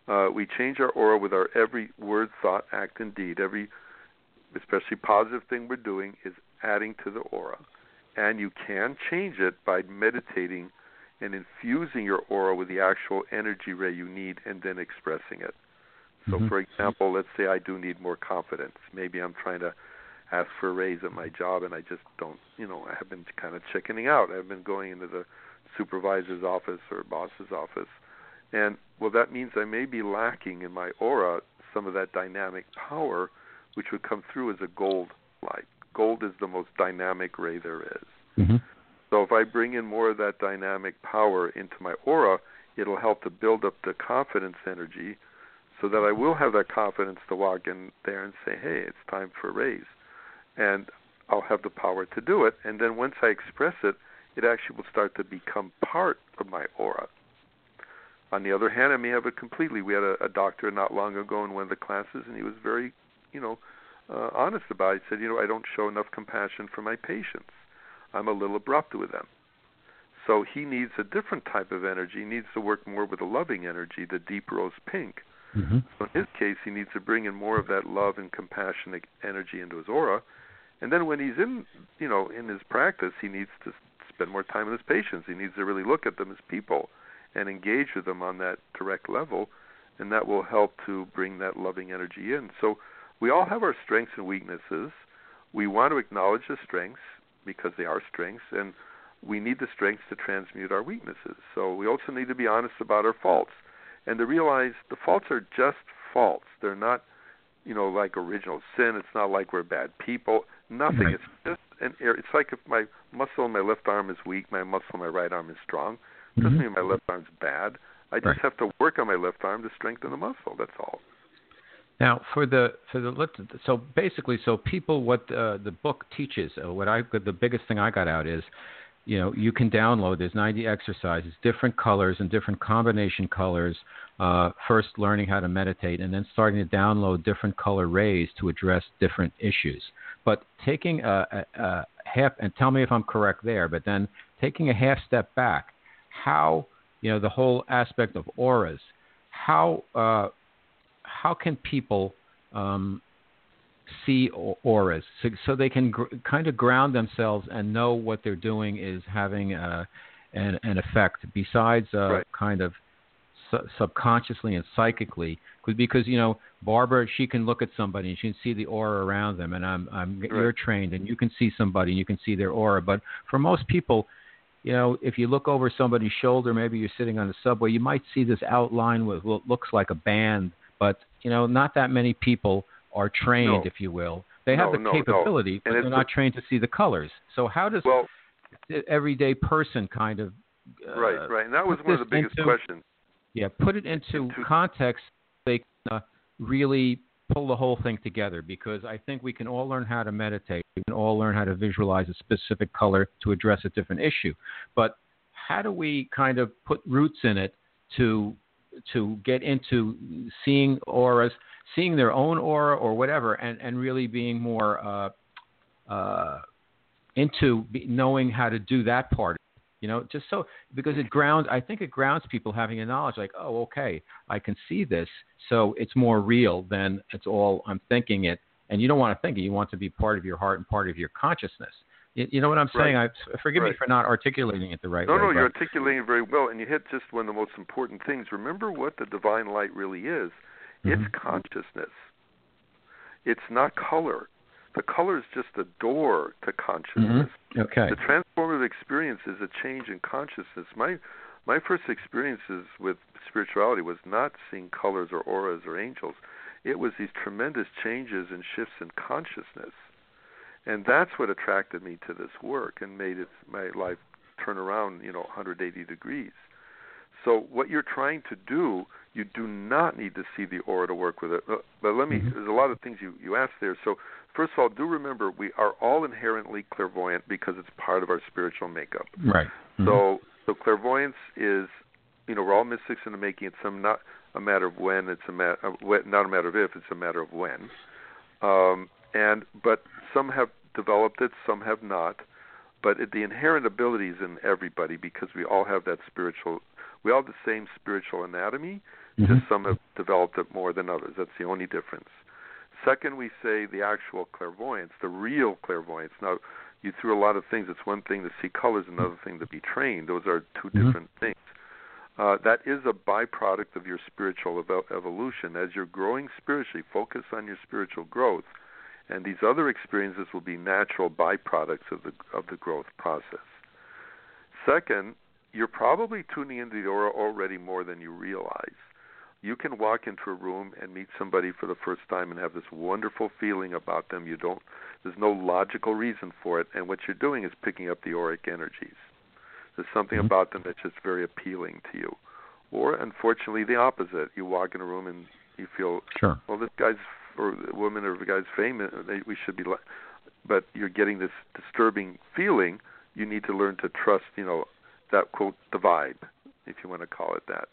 Uh, we change our aura with our every word, thought, act, and deed. Every, especially positive thing we're doing, is adding to the aura. And you can change it by meditating and infusing your aura with the actual energy ray you need and then expressing it. So, Mhm. for example, let's say I do need more confidence. Maybe I'm trying to ask for a raise at my job and I just don't, you know, I have been kind of chickening out. I've been going into the supervisor's office or boss's office. And well, that means I may be lacking in my aura some of that dynamic power, which would come through as a gold light. Gold is the most dynamic ray there is. Mhm. So if I bring in more of that dynamic power into my aura, it'll help to build up the confidence energy so that I will have that confidence to walk in there and say, hey, it's time for a raise. And I'll have the power to do it. And then once I express it, it actually will start to become part of my aura. On the other hand, I may have it completely. We had a, a doctor not long ago in one of the classes, and he was very, you know, uh, honest about it. He said, you know, I don't show enough compassion for my patients. I'm a little abrupt with them. So he needs a different type of energy. He needs to work more with a loving energy, the deep rose pink. Mhm. So in his case, he needs to bring in more of that love and compassionate energy into his aura. And then when he's in, you know, in his practice, he needs to spend more time with his patients. He needs to really look at them as people and engage with them on that direct level, and that will help to bring that loving energy in. So we all have our strengths and weaknesses. We want to acknowledge the strengths because they are strengths, and we need the strengths to transmute our weaknesses. So we also need to be honest about our faults and to realize the faults are just faults. They're not, you know, like original sin. It's not like we're bad people. Nothing. Right. It's just an error. It's like if my muscle in my left arm is weak, my muscle in my right arm is strong. It doesn't Mhm. mean my left arm's bad. I just Right. have to work on my left arm to strengthen the muscle. That's all. Now, for the for the let's- so basically, so people, what uh, the book teaches, uh, what I the biggest thing I got out is, you know, you can download. There's 90 exercises, different colors and different combination colors. Uh, first, learning how to meditate, and then starting to download different color rays to address different issues. But taking a, a, a half, and tell me if I'm correct there. But then taking a half step back, how you know the whole aspect of auras, how uh, how can people um, see auras. So, so they can gr- kind of ground themselves and know what they're doing is having uh, an, an effect besides uh, Right. kind of su- subconsciously and psychically, because you know Barbara she can look at somebody and she can see the aura around them and I'm I'm you're trained and you can see somebody and you can see their aura. But for most people you know, if you look over somebody's shoulder, maybe you're sitting on the subway, you might see this outline with what looks like a band, but you know, not that many people are trained, No. if you will. They have No, the no, capability, but they're not trained to see the colors. So how does Well, the everyday person kind of uh, right, right. And that was one of the biggest into- questions. yeah, put it into Into- context. They can uh, really pull the whole thing together because I think we can all learn how to meditate. We can all learn how to visualize a specific color to address a different issue. But how do we kind of put roots in it to to get into seeing auras, seeing their own aura or whatever, and, and really being more uh, uh, into be, knowing how to do that part you know just so because it grounds i think it grounds people having a knowledge like oh okay i can see this so it's more real than it's all i'm thinking it and you don't want to think it you want to be part of your heart and part of your consciousness you, you know what i'm saying I, forgive me Right. for not articulating it the right No, way no, no, you're articulating it very well, and you hit just one of the most important things. Remember what the divine light really is. It's Mhm. consciousness. It's not color. The color is just a door to consciousness. Mhm. okay The transformative experience is a change in consciousness. My my first experiences with spirituality was not seeing colors or auras or angels. It was these tremendous changes and shifts in consciousness. And that's what attracted me to this work and made it my life turn around, you know, 180 degrees. So what you're trying to do, you do not need to see the aura to work with it. Uh, But let me Mhm. there's a lot of things you you asked there. So first of all, do remember we are all inherently clairvoyant because it's part of our spiritual makeup. right Mhm. So so clairvoyance is, you know, we're all mystics in the making. It's some not a matter of when. It's a matter not a matter of if. It's a matter of when. Um, and but some have developed it, some have not. But it, the inherent ability is in everybody because we all have that spiritual. We all have the same spiritual anatomy. Mhm. Just some have developed it more than others. That's the only difference. Second, we say the actual clairvoyance, the real clairvoyance. Now, you through a lot of things. It's one thing to see colors, another thing to be trained. Those are 2 Mhm. different things. Uh, that is a byproduct of your spiritual evo- evolution. As you're growing spiritually, focus on your spiritual growth, and these other experiences will be natural byproducts of the of the growth process. Second, you're probably tuning into the aura already more than you realize. You can walk into a room and meet somebody for the first time and have this wonderful feeling about them. You don't there's no logical reason for it, and what you're doing is picking up the auric energies. There's something Mhm. about them that's just very appealing to you. Or unfortunately the opposite. You walk in a room and you feel Sure. well, this guy's or the woman or the guy's famous. They, we should be, li- but you're getting this disturbing feeling. You need to learn to trust, you know, that quote the vibe, if you want to call it that.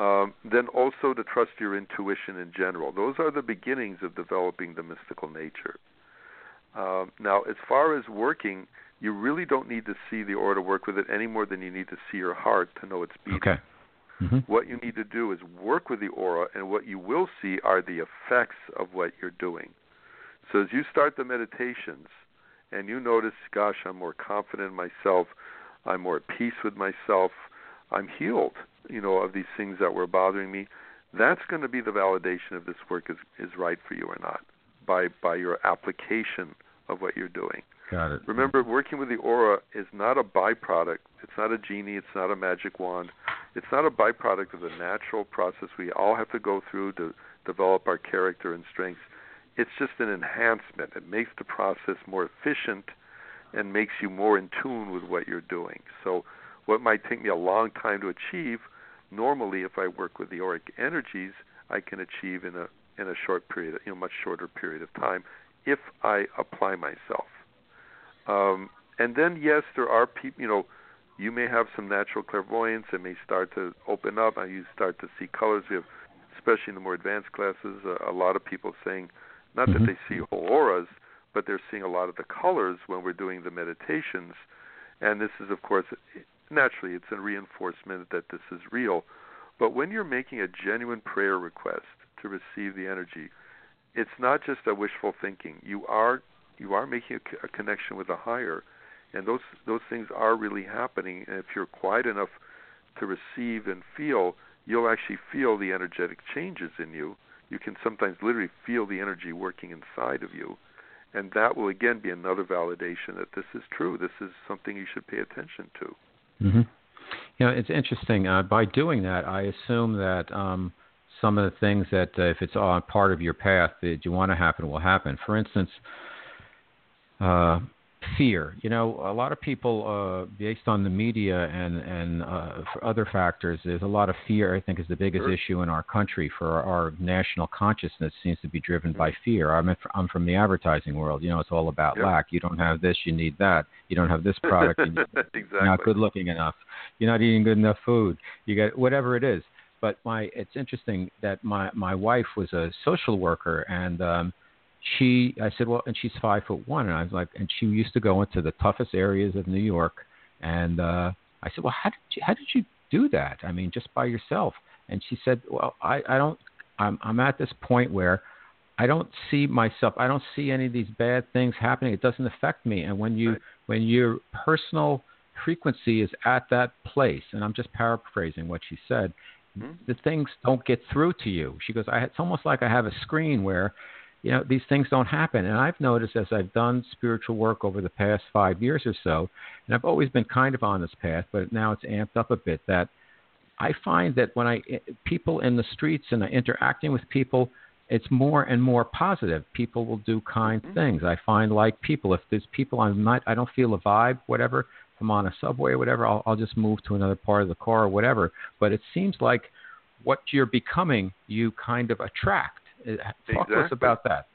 Um, then also to trust your intuition in general. Those are the beginnings of developing the mystical nature. Um, now, as far as working, you really don't need to see the aura to work with it any more than you need to see your heart to know it's beating. Okay. hmm What you need to do is work with the aura, and what you will see are the effects of what you're doing. So as you start the meditations, and you notice, gosh, I'm more confident in myself, I'm more at peace with myself, I'm healed, you know, of these things that were bothering me. That's going to be the validation of this work is is right for you or not by by your application of what you're doing. Got it. Remember, working with the aura is not a byproduct. It's not a genie. It's not a magic wand. It's not a byproduct of the natural process we all have to go through to develop our character and strengths. It's just an enhancement. It makes the process more efficient and makes you more in tune with what you're doing. So, what might take me a long time to achieve, normally, if I work with the auric energies, I can achieve in a in a short period, you know, much shorter period of time, if I apply myself. Um, and then, yes, there are people. You know, you may have some natural clairvoyance. It may start to open up. and You start to see colors. We have, especially in the more advanced classes, a, a lot of people saying, not Mhm. that they see whole auras, but they're seeing a lot of the colors when we're doing the meditations. And this is, of course, naturally, it's a reinforcement that this is real. But when you're making a genuine prayer request to receive the energy, it's not just a wishful thinking. You are you are making a, a connection with the higher, and those those things are really happening. And if you're quiet enough to receive and feel, you'll actually feel the energetic changes in you. You can sometimes literally feel the energy working inside of you, and that will again be another validation that this is true. This is something you should pay attention to. hmm You know, it's interesting. Uh, by doing that, I assume that um, some of the things that, uh, if it's all part of your path that you want to happen, will happen. For instance, uh, fear. You know, a lot of people, uh, based on the media and and uh, for other factors, there's a lot of fear. I think is the biggest Sure. issue in our country. For our, our national consciousness seems to be driven by fear. I'm I'm from the advertising world. You know, it's all about Yep. lack. You don't have this, you need that. You don't have this product, you exactly. you're not good looking enough. You're not eating good enough food. You got whatever it is. But my it's interesting that my my wife was a social worker and um she I said, Well and she's five foot one and I was like and she used to go into the toughest areas of New York and uh I said, Well how did you how did you do that? I mean just by yourself and she said, Well I, I don't I'm I'm at this point where I don't see myself I don't see any of these bad things happening. It doesn't affect me. And when you when your personal frequency is at that place, and I'm just paraphrasing what she said, Mhm. the things don't get through to you. She goes, I, it's almost like I have a screen where, you know, these things don't happen. And I've noticed as I've done spiritual work over the past five years or so, and I've always been kind of on this path, but now it's amped up a bit that I find that when I people in the streets and I interacting with people, it's more and more positive. People will do kind Mhm. things. I find like people. If there's people I'm not, I don't feel a vibe, whatever. If I'm on a subway or whatever, I'll, I'll just move to another part of the car or whatever. But it seems like what you're becoming, you kind of attract. Talk to us about that.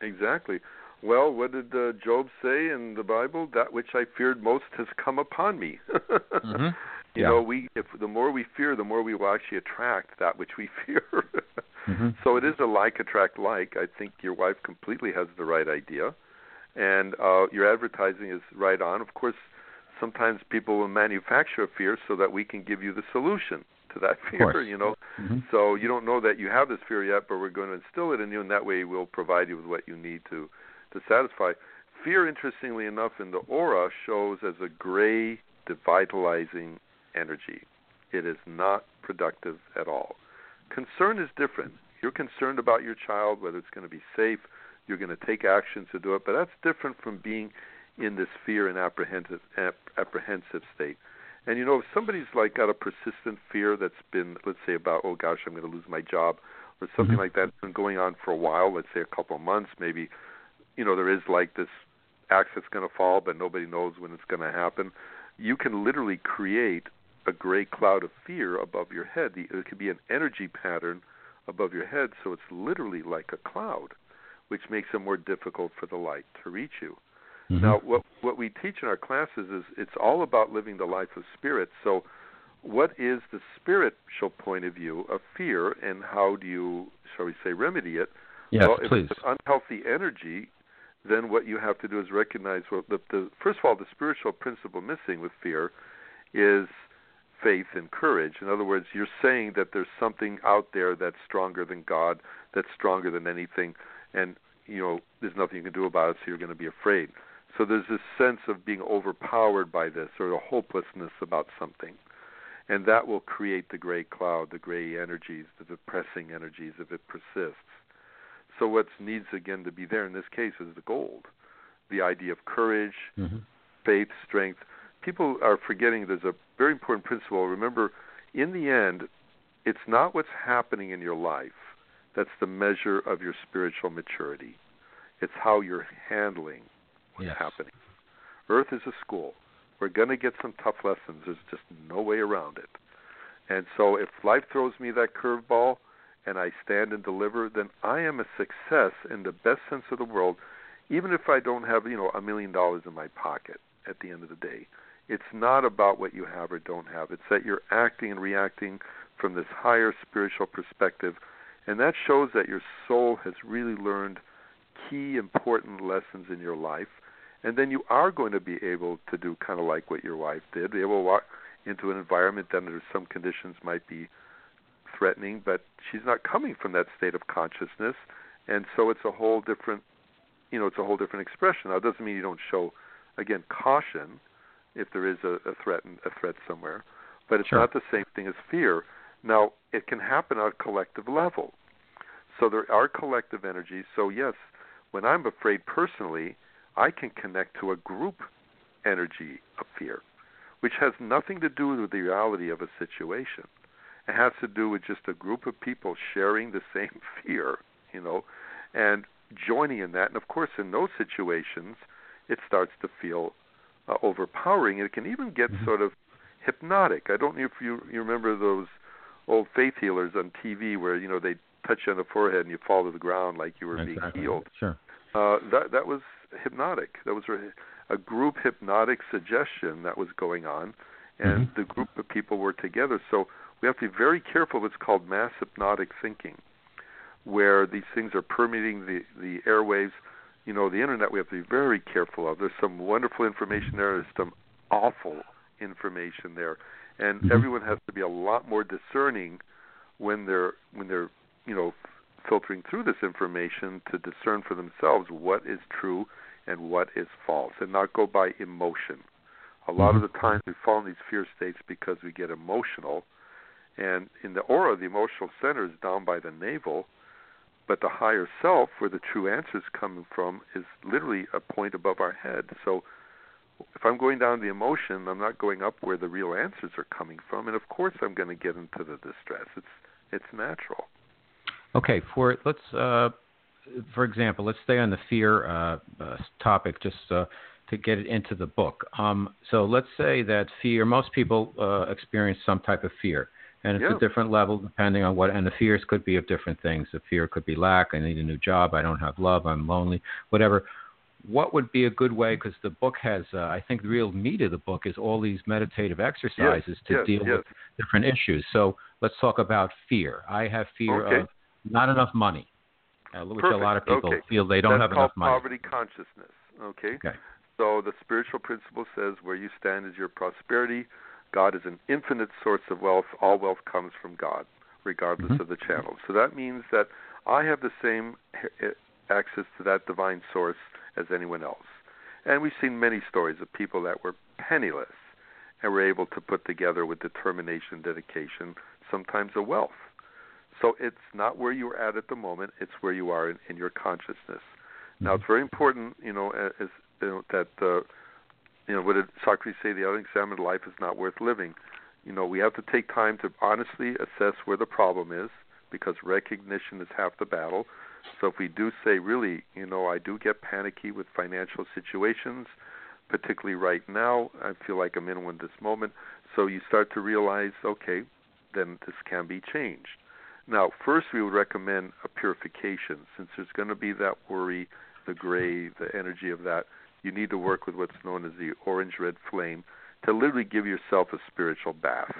Exactly. Well, what did uh, Job say in the Bible? That which I feared most has come upon me. Mhm. You know, we if the more we fear, the more we will actually attract that which we fear. Mhm. So it is a like attract like. I think your wife completely has the right idea, and uh, your advertising is right on. Of course, sometimes people will manufacture a fear so that we can give you the solution to that fear. You know, Mhm. so you don't know that you have this fear yet, but we're going to instill it in you, and that way we'll provide you with what you need to to satisfy. fear, interestingly enough, in the aura shows as a gray, devitalizing energy. It is not productive at all. Concern is different. You're concerned about your child, whether it's going to be safe. You're going to take action to do it, but that's different from being in this fear and apprehensive apprehensive state. And you know, if somebody's like got a persistent fear that's been, let's say, about oh gosh, I'm going to lose my job, or something mm-hmm. like that, that's been going on for a while, let's say a couple of months, maybe, you know, there is like this axe that's going to fall, but nobody knows when it's going to happen. You can literally create a gray cloud of fear above your head. It could be an energy pattern above your head, so it's literally like a cloud, which makes it more difficult for the light to reach you. Mm-hmm. Now, what what we teach in our classes is it's all about living the life of spirit. So, what is the spiritual point of view of fear, and how do you, shall we say, remedy it? Yes, well, please. if it's unhealthy energy, then what you have to do is recognize well, the, the first of all, the spiritual principle missing with fear is faith and courage. In other words, you're saying that there's something out there that's stronger than God, that's stronger than anything, and you know there's nothing you can do about it, so you're going to be afraid. So there's this sense of being overpowered by this or a hopelessness about something. And that will create the gray cloud, the gray energies, the depressing energies if it persists. So what needs again to be there in this case is the gold. The idea of courage, mm-hmm. faith, strength. People are forgetting there's a very important principle. Remember, in the end, it's not what's happening in your life that's the measure of your spiritual maturity. It's how you're handling what's yes. happening. Earth is a school. We're going to get some tough lessons. There's just no way around it. And so if life throws me that curveball and I stand and deliver, then I am a success in the best sense of the word, even if I don't have, you know, a million dollars in my pocket at the end of the day. It's not about what you have or don't have. It's that you're acting and reacting from this higher spiritual perspective. And that shows that your soul has really learned key important lessons in your life and then you are going to be able to do kind of like what your wife did, be able to walk into an environment that under some conditions might be threatening, but she's not coming from that state of consciousness, and so it's a whole different, you know, it's a whole different expression. Now, it doesn't mean you don't show, again, caution if there is a, a threat a threat somewhere, but it's sure. not the same thing as fear. Now, it can happen on a collective level. So there are collective energies. So yes, when I'm afraid personally, I can connect to a group energy of fear, which has nothing to do with the reality of a situation. It has to do with just a group of people sharing the same fear, you know, and joining in that. And of course, in those situations, it starts to feel uh, overpowering. It can even get mm-hmm. sort of hypnotic. I don't know if you you remember those old faith healers on TV where you know they touch you on the forehead and you fall to the ground like you were exactly. being healed. Sure. Uh, that that was hypnotic. That was a, group hypnotic suggestion that was going on, and mm-hmm. the group of people were together. So we have to be very careful. What's called mass hypnotic thinking, where these things are permeating the the airwaves. You know, the internet we have to be very careful of. There's some wonderful information there. There's some awful information there, and mm-hmm. everyone has to be a lot more discerning when they're when they're you know filtering through this information to discern for themselves what is true and what is false and not go by emotion. A lot mm-hmm. of the times we fall in these fear states because we get emotional. And in the aura, the emotional center is down by the navel, but the higher self, where the true answer is coming from, is literally a point above our head. So if I'm going down the emotion, I'm not going up where the real answers are coming from, and of course I'm going to get into the distress. It's it's natural. Okay, for let's uh, for example, let's stay on the fear uh, uh, topic just uh, to get it into the book. Um, so let's say that fear. Most people uh, experience some type of fear, and it's yeah. a different level depending on what. And the fears could be of different things. The fear could be lack. I need a new job. I don't have love. I'm lonely. Whatever. What would be a good way? Because the book has, uh, I think, the real meat of the book is all these meditative exercises yes, to yes, deal yes. with different issues. So let's talk about fear. I have fear okay. of not enough money, uh, which Perfect. a lot of people okay. feel they don't That's have enough money. money. poverty consciousness. Okay. Okay. So the spiritual principle says, "Where you stand is your prosperity." God is an infinite source of wealth. All wealth comes from God, regardless mm-hmm. of the channel. So that means that I have the same access to that divine source as anyone else. And we've seen many stories of people that were penniless and were able to put together with determination, dedication, sometimes a wealth. So it's not where you're at at the moment; it's where you are in, in your consciousness. Mm-hmm. Now, it's very important, you know, as you know, that uh, you know what did Socrates say? The unexamined life is not worth living. You know, we have to take time to honestly assess where the problem is, because recognition is half the battle. So if we do say, really, you know, I do get panicky with financial situations, particularly right now, I feel like I'm in one this moment. So you start to realize, okay, then this can be changed. Now, first, we would recommend a purification. Since there's going to be that worry, the gray, the energy of that, you need to work with what's known as the orange red flame to literally give yourself a spiritual bath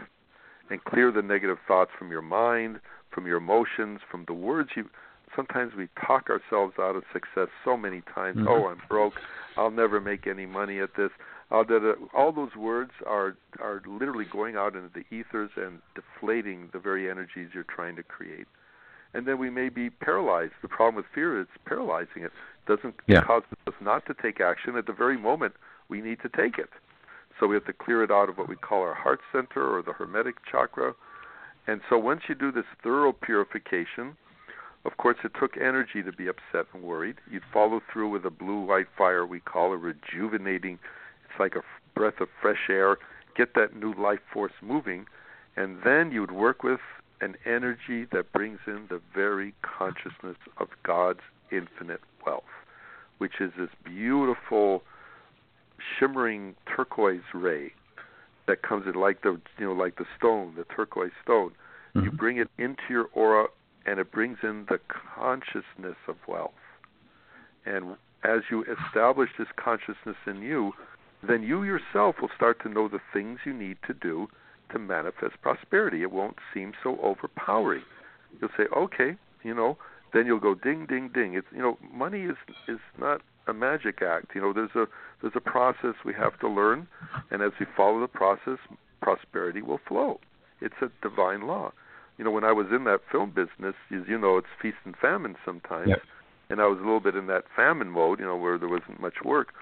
and clear the negative thoughts from your mind, from your emotions, from the words you. Sometimes we talk ourselves out of success so many times. Mm-hmm. Oh, I'm broke. I'll never make any money at this. Uh, that uh, all those words are are literally going out into the ethers and deflating the very energies you're trying to create. And then we may be paralyzed. The problem with fear is paralyzing it. Doesn't yeah. cause us not to take action at the very moment we need to take it. So we have to clear it out of what we call our heart center or the hermetic chakra. And so once you do this thorough purification, of course, it took energy to be upset and worried. You'd follow through with a blue white fire we call a rejuvenating like a breath of fresh air, get that new life force moving, and then you would work with an energy that brings in the very consciousness of God's infinite wealth, which is this beautiful shimmering turquoise ray that comes in like the you know like the stone, the turquoise stone. Mm-hmm. You bring it into your aura and it brings in the consciousness of wealth. And as you establish this consciousness in you, then you yourself will start to know the things you need to do to manifest prosperity. It won't seem so overpowering. You'll say, okay, you know, then you'll go ding, ding, ding. It's you know, money is is not a magic act. You know, there's a there's a process we have to learn, and as we follow the process, prosperity will flow. It's a divine law. You know, when I was in that film business, as you know, it's feast and famine sometimes, yep. and I was a little bit in that famine mode. You know, where there wasn't much work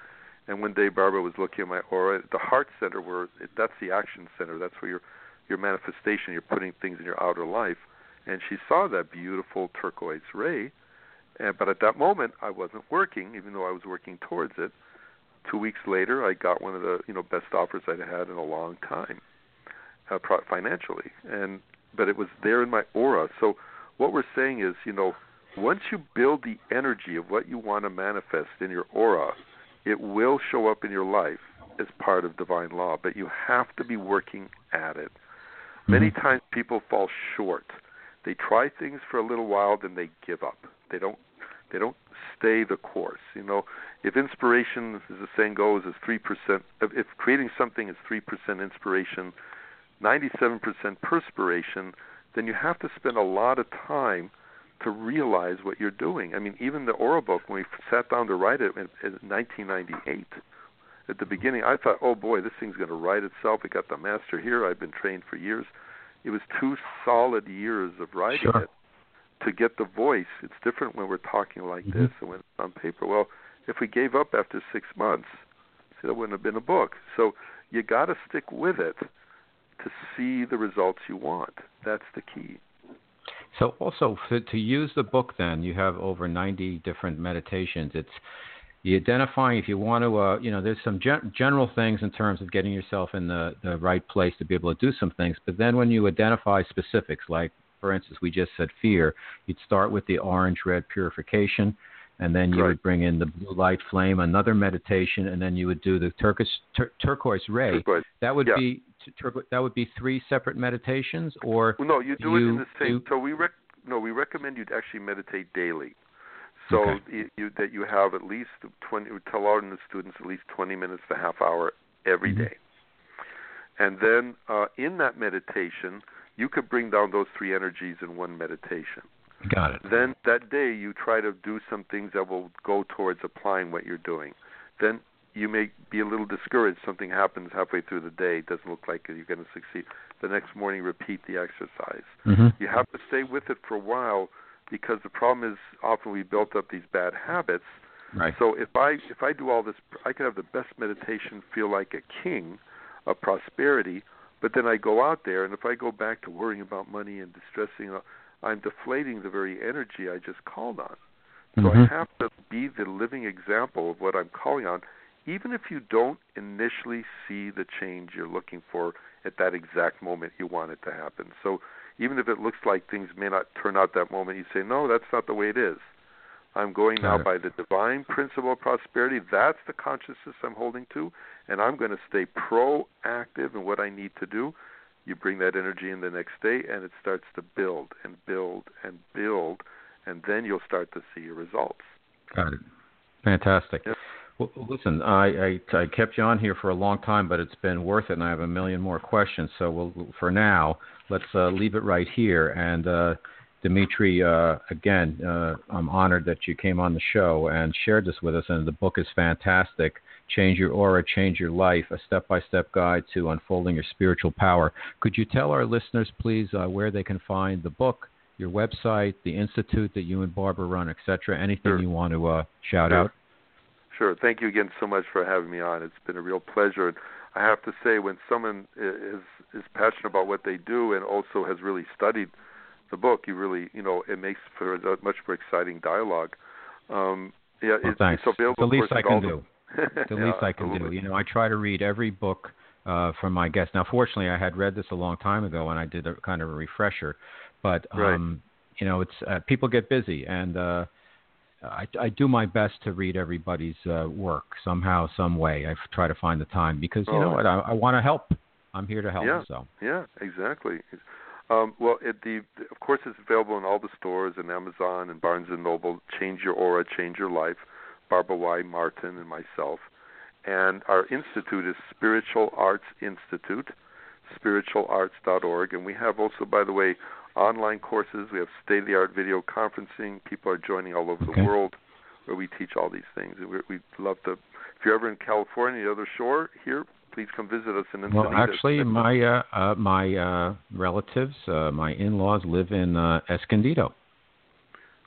and one day Barbara was looking at my aura, the heart center, where that's the action center. That's where your your manifestation. You're putting things in your outer life. And she saw that beautiful turquoise ray. And, but at that moment, I wasn't working, even though I was working towards it. Two weeks later, I got one of the you know best offers I'd had in a long time, uh, financially. And but it was there in my aura. So what we're saying is, you know, once you build the energy of what you want to manifest in your aura, it will show up in your life as part of divine law, but you have to be working at it. Mm-hmm. Many times people fall short. They try things for a little while, then they give up. They don't they don't stay the course. You know, if inspiration, as the saying goes, is three percent. If creating something is three percent inspiration, ninety-seven percent perspiration, then you have to spend a lot of time to realize what you're doing. I mean, even the aura book, when we sat down to write it in, in 1998, at the beginning, I thought, oh boy, this thing's going to write itself. We got the master here. I've been trained for years. It was two solid years of writing sure. it to get the voice. It's different when we're talking like mm-hmm. this and when it's on paper. Well, if we gave up after six months, see, that wouldn't have been a book. So you got to stick with it to see the results you want. That's the key. So also for, to use the book, then you have over 90 different meditations. It's you identifying if you want to, uh, you know, there's some gen- general things in terms of getting yourself in the, the right place to be able to do some things. But then when you identify specifics, like for instance, we just said fear, you'd start with the orange red purification, and then you would bring in the blue light flame, another meditation, and then you would do the turquoise, tur- turquoise ray. Turquoise. That would yeah. be that would be three separate meditations, or no, you do you, it in the same. so we rec- no, we recommend you actually meditate daily. So okay. you, you, that you have at least twenty. We tell our students at least twenty minutes to half hour every mm-hmm. day. and then uh, in that meditation, you could bring down those three energies in one meditation. Got it. Then that day you try to do some things that will go towards applying what you're doing. Then you may be a little discouraged. Something happens halfway through the day. It doesn't look like you're going to succeed. The next morning, repeat the exercise. Mm-hmm. You have to stay with it for a while because the problem is often we built up these bad habits Right. So if I if I do all this, I could have the best meditation, feel like a king of prosperity, but then I go out there, and if I go back to worrying about money and distressing, uh, I'm deflating the very energy I just called on. So mm-hmm. I have to be the living example of what I'm calling on, even if you don't initially see the change you're looking for at that exact moment you want it to happen. So even if it looks like things may not turn out that moment, you say, no, that's not the way it is. I'm going now by the divine principle of prosperity. That's the consciousness I'm holding to, and I'm going to stay proactive in what I need to do. You bring that energy in the next day, and it starts to build and build and build, and then you'll start to see your results. Got it. Fantastic. Yep. Well, listen, I, I, I kept you on here for a long time, but it's been worth it, and I have a million more questions. So we'll, for now, let's uh, leave it right here. And uh, Dimitri, uh, again, uh, I'm honored that you came on the show and shared this with us. And the book is fantastic. Change Your Aura, Change Your Life, a step by step guide to unfolding your spiritual power. Could you tell our listeners, please, uh, where they can find the book, your website, the institute that you and Barbara run, etc.? Anything sure. you want to uh, shout sure. out? Sure. Thank you again so much for having me on. It's been a real pleasure. And I have to say, when someone is is passionate about what they do and also has really studied the book, you really, you know, it makes for a much more exciting dialogue. Um, yeah, well, it's, thanks. it's available. The least I can do. The, least yeah, I can absolutely. do. You know, I try to read every book uh, from my guests. Now, fortunately, I had read this a long time ago, and I did a kind of a refresher. But um, right. you know, it's uh, people get busy, and uh, I, I do my best to read everybody's uh, work somehow, some way. I try to find the time because you oh. know what, I, I want to help. I'm here to help. Yeah. So yeah, exactly. Um, well, it, the of course it's available in all the stores and Amazon and Barnes and Noble. Change your aura, change your life. Barbara Y. Martin and myself, and our institute is Spiritual Arts Institute, spiritualarts.org, and we have also, by the way, online courses. We have state-of-the-art video conferencing. People are joining all over okay. the world where we teach all these things. We, we'd love to. If you're ever in California, the other shore, here, please come visit us in well, Encinitas. actually, my uh, uh, my uh, relatives, uh, my in-laws, live in uh, Escondido.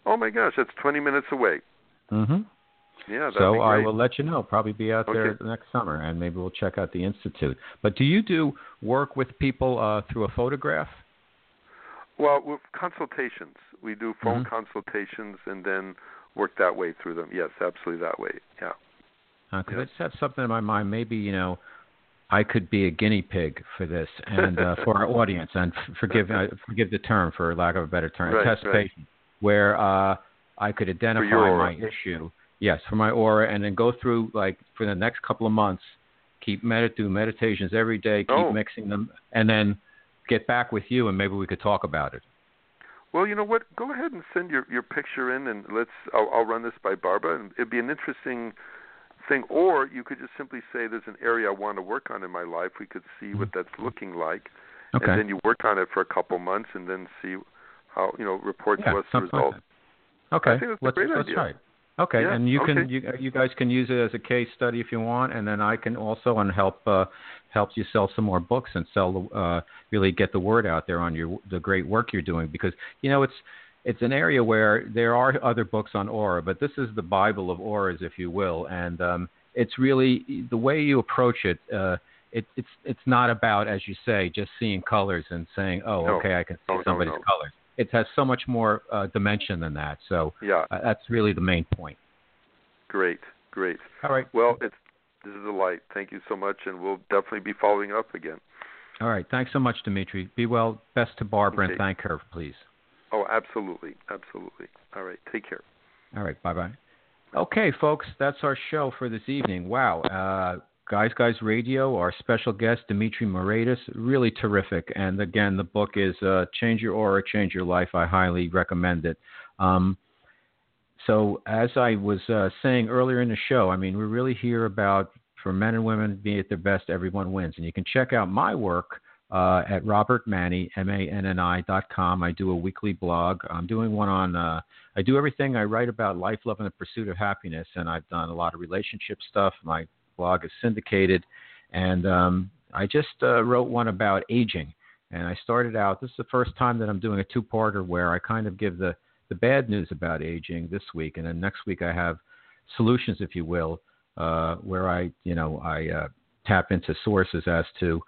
Oh my gosh, that's 20 minutes away. Mm-hmm. Yeah, so I will let you know. Probably be out there next summer, and maybe we'll check out the institute. But do you do work with people uh, through a photograph? Well, with consultations, we do phone Mhm. consultations and then work that way through them. Yes, absolutely that way. Yeah. Because Yeah. I just have something in my mind. Maybe you know, I could be a guinea pig for this, and uh, for our audience, and f- forgive uh, forgive the term for lack of a better term, Right, test right. patient, where uh, I could identify my issue. Yes, for my aura, and then go through like for the next couple of months, keep medit do meditations every day, keep Oh. mixing them, and then get back with you, and maybe we could talk about it. Well, you know what? Go ahead and send your your picture in, and let's. I'll, I'll run this by Barbara, and it'd be an interesting thing. Or you could just simply say, "There's an area I want to work on in my life." We could see what that's looking like, Okay. and then you work on it for a couple months, and then see how you know report yeah, to us the something like results. Okay, I think that's a let's, great let's idea. try it. Okay, Yeah, and you can you, you guys can use it as a case study if you want, and then I can also and help uh, help you sell some more books and sell the uh, really get the word out there on your the great work you're doing because you know it's it's an area where there are other books on aura, but this is the Bible of auras, if you will, and um, it's really the way you approach it. Uh, it, it's it's not about, as you say, just seeing colors and saying, "Oh, No. okay, I can see No, somebody's no. colors." It has so much more uh, dimension than that. So Yeah, uh, that's really the main point. great, great. All right. Well, it's is a delight. Thank you so much, and we'll definitely be following up again. All right. Thanks so much, Dimitri. Be well. Best to Barbara and thank her, please. Oh, absolutely, absolutely. All right, take care. All right. Bye bye. Okay, folks, that's our show for this evening. Wow. Uh, Guys Guys Radio, our special guest, Dimitri Moraitis, really terrific. And again, the book is uh, Change Your Aura, Change Your Life. I highly recommend it. Um, so, as I was uh, saying earlier in the show, I mean, we're really here about for men and women being at their best, everyone wins. And you can check out my work uh, at robertmanni, M-A-N-N-I dot com. I do a weekly blog. I'm doing one on, uh, I do everything. I write about life, love, and the pursuit of happiness. And I've done a lot of relationship stuff. My blog is syndicated. And um, I just uh, wrote one about aging. And I started out, this is the first time that I'm doing a two-parter where I kind of give the, the bad news about aging this week. And then next week I have solutions, if you will, uh, where I, you know, I uh, tap into sources as to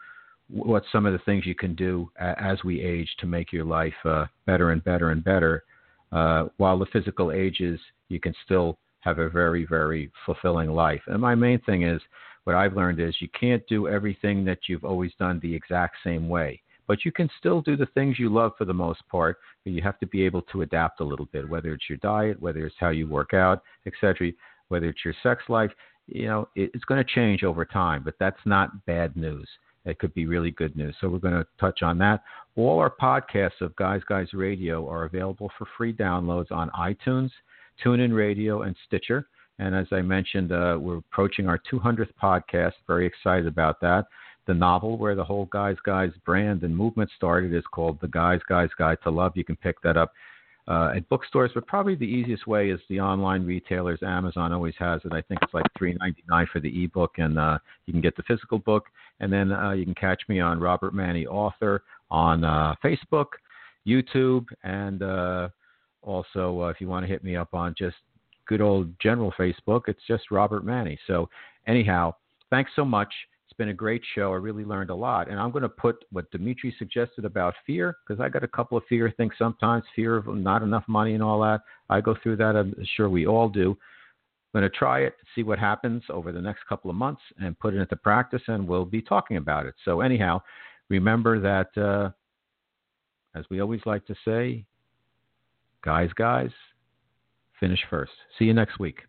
what some of the things you can do as we age to make your life uh, better and better and better. Uh, while the physical ages, you can still have a very, very fulfilling life. And my main thing is what I've learned is you can't do everything that you've always done the exact same way. But you can still do the things you love for the most part, but you have to be able to adapt a little bit, whether it's your diet, whether it's how you work out, etc., whether it's your sex life. You know, it's going to change over time, but that's not bad news. It could be really good news. So we're going to touch on that. All our podcasts of Guys Guys Radio are available for free downloads on iTunes, TuneIn Radio, and Stitcher. And as I mentioned, uh, we're approaching our 200th podcast. Very excited about that. The novel where the whole Guys Guys brand and movement started is called The Guys Guys Guide to Love. You can pick that up uh, at bookstores, but probably the easiest way is the online retailers. Amazon always has it. I think it's like three ninety nine for the ebook, and uh, you can get the physical book. And then uh, you can catch me on Robert Manni Author on uh, Facebook, YouTube, and uh, also uh, if you want to hit me up on just good old general Facebook, it's just Robert Manni. So anyhow, thanks so much been a great show. I really learned a lot. And I'm going to put what Dimitri suggested about fear, because I got a couple of fear things sometimes, fear of not enough money and all that. I go through that. I'm sure we all do. I'm going to try it, see what happens over the next couple of months, and put it into practice, and we'll be talking about it. So, anyhow, remember that, uh, as we always like to say, guys, guys, finish first. See you next week.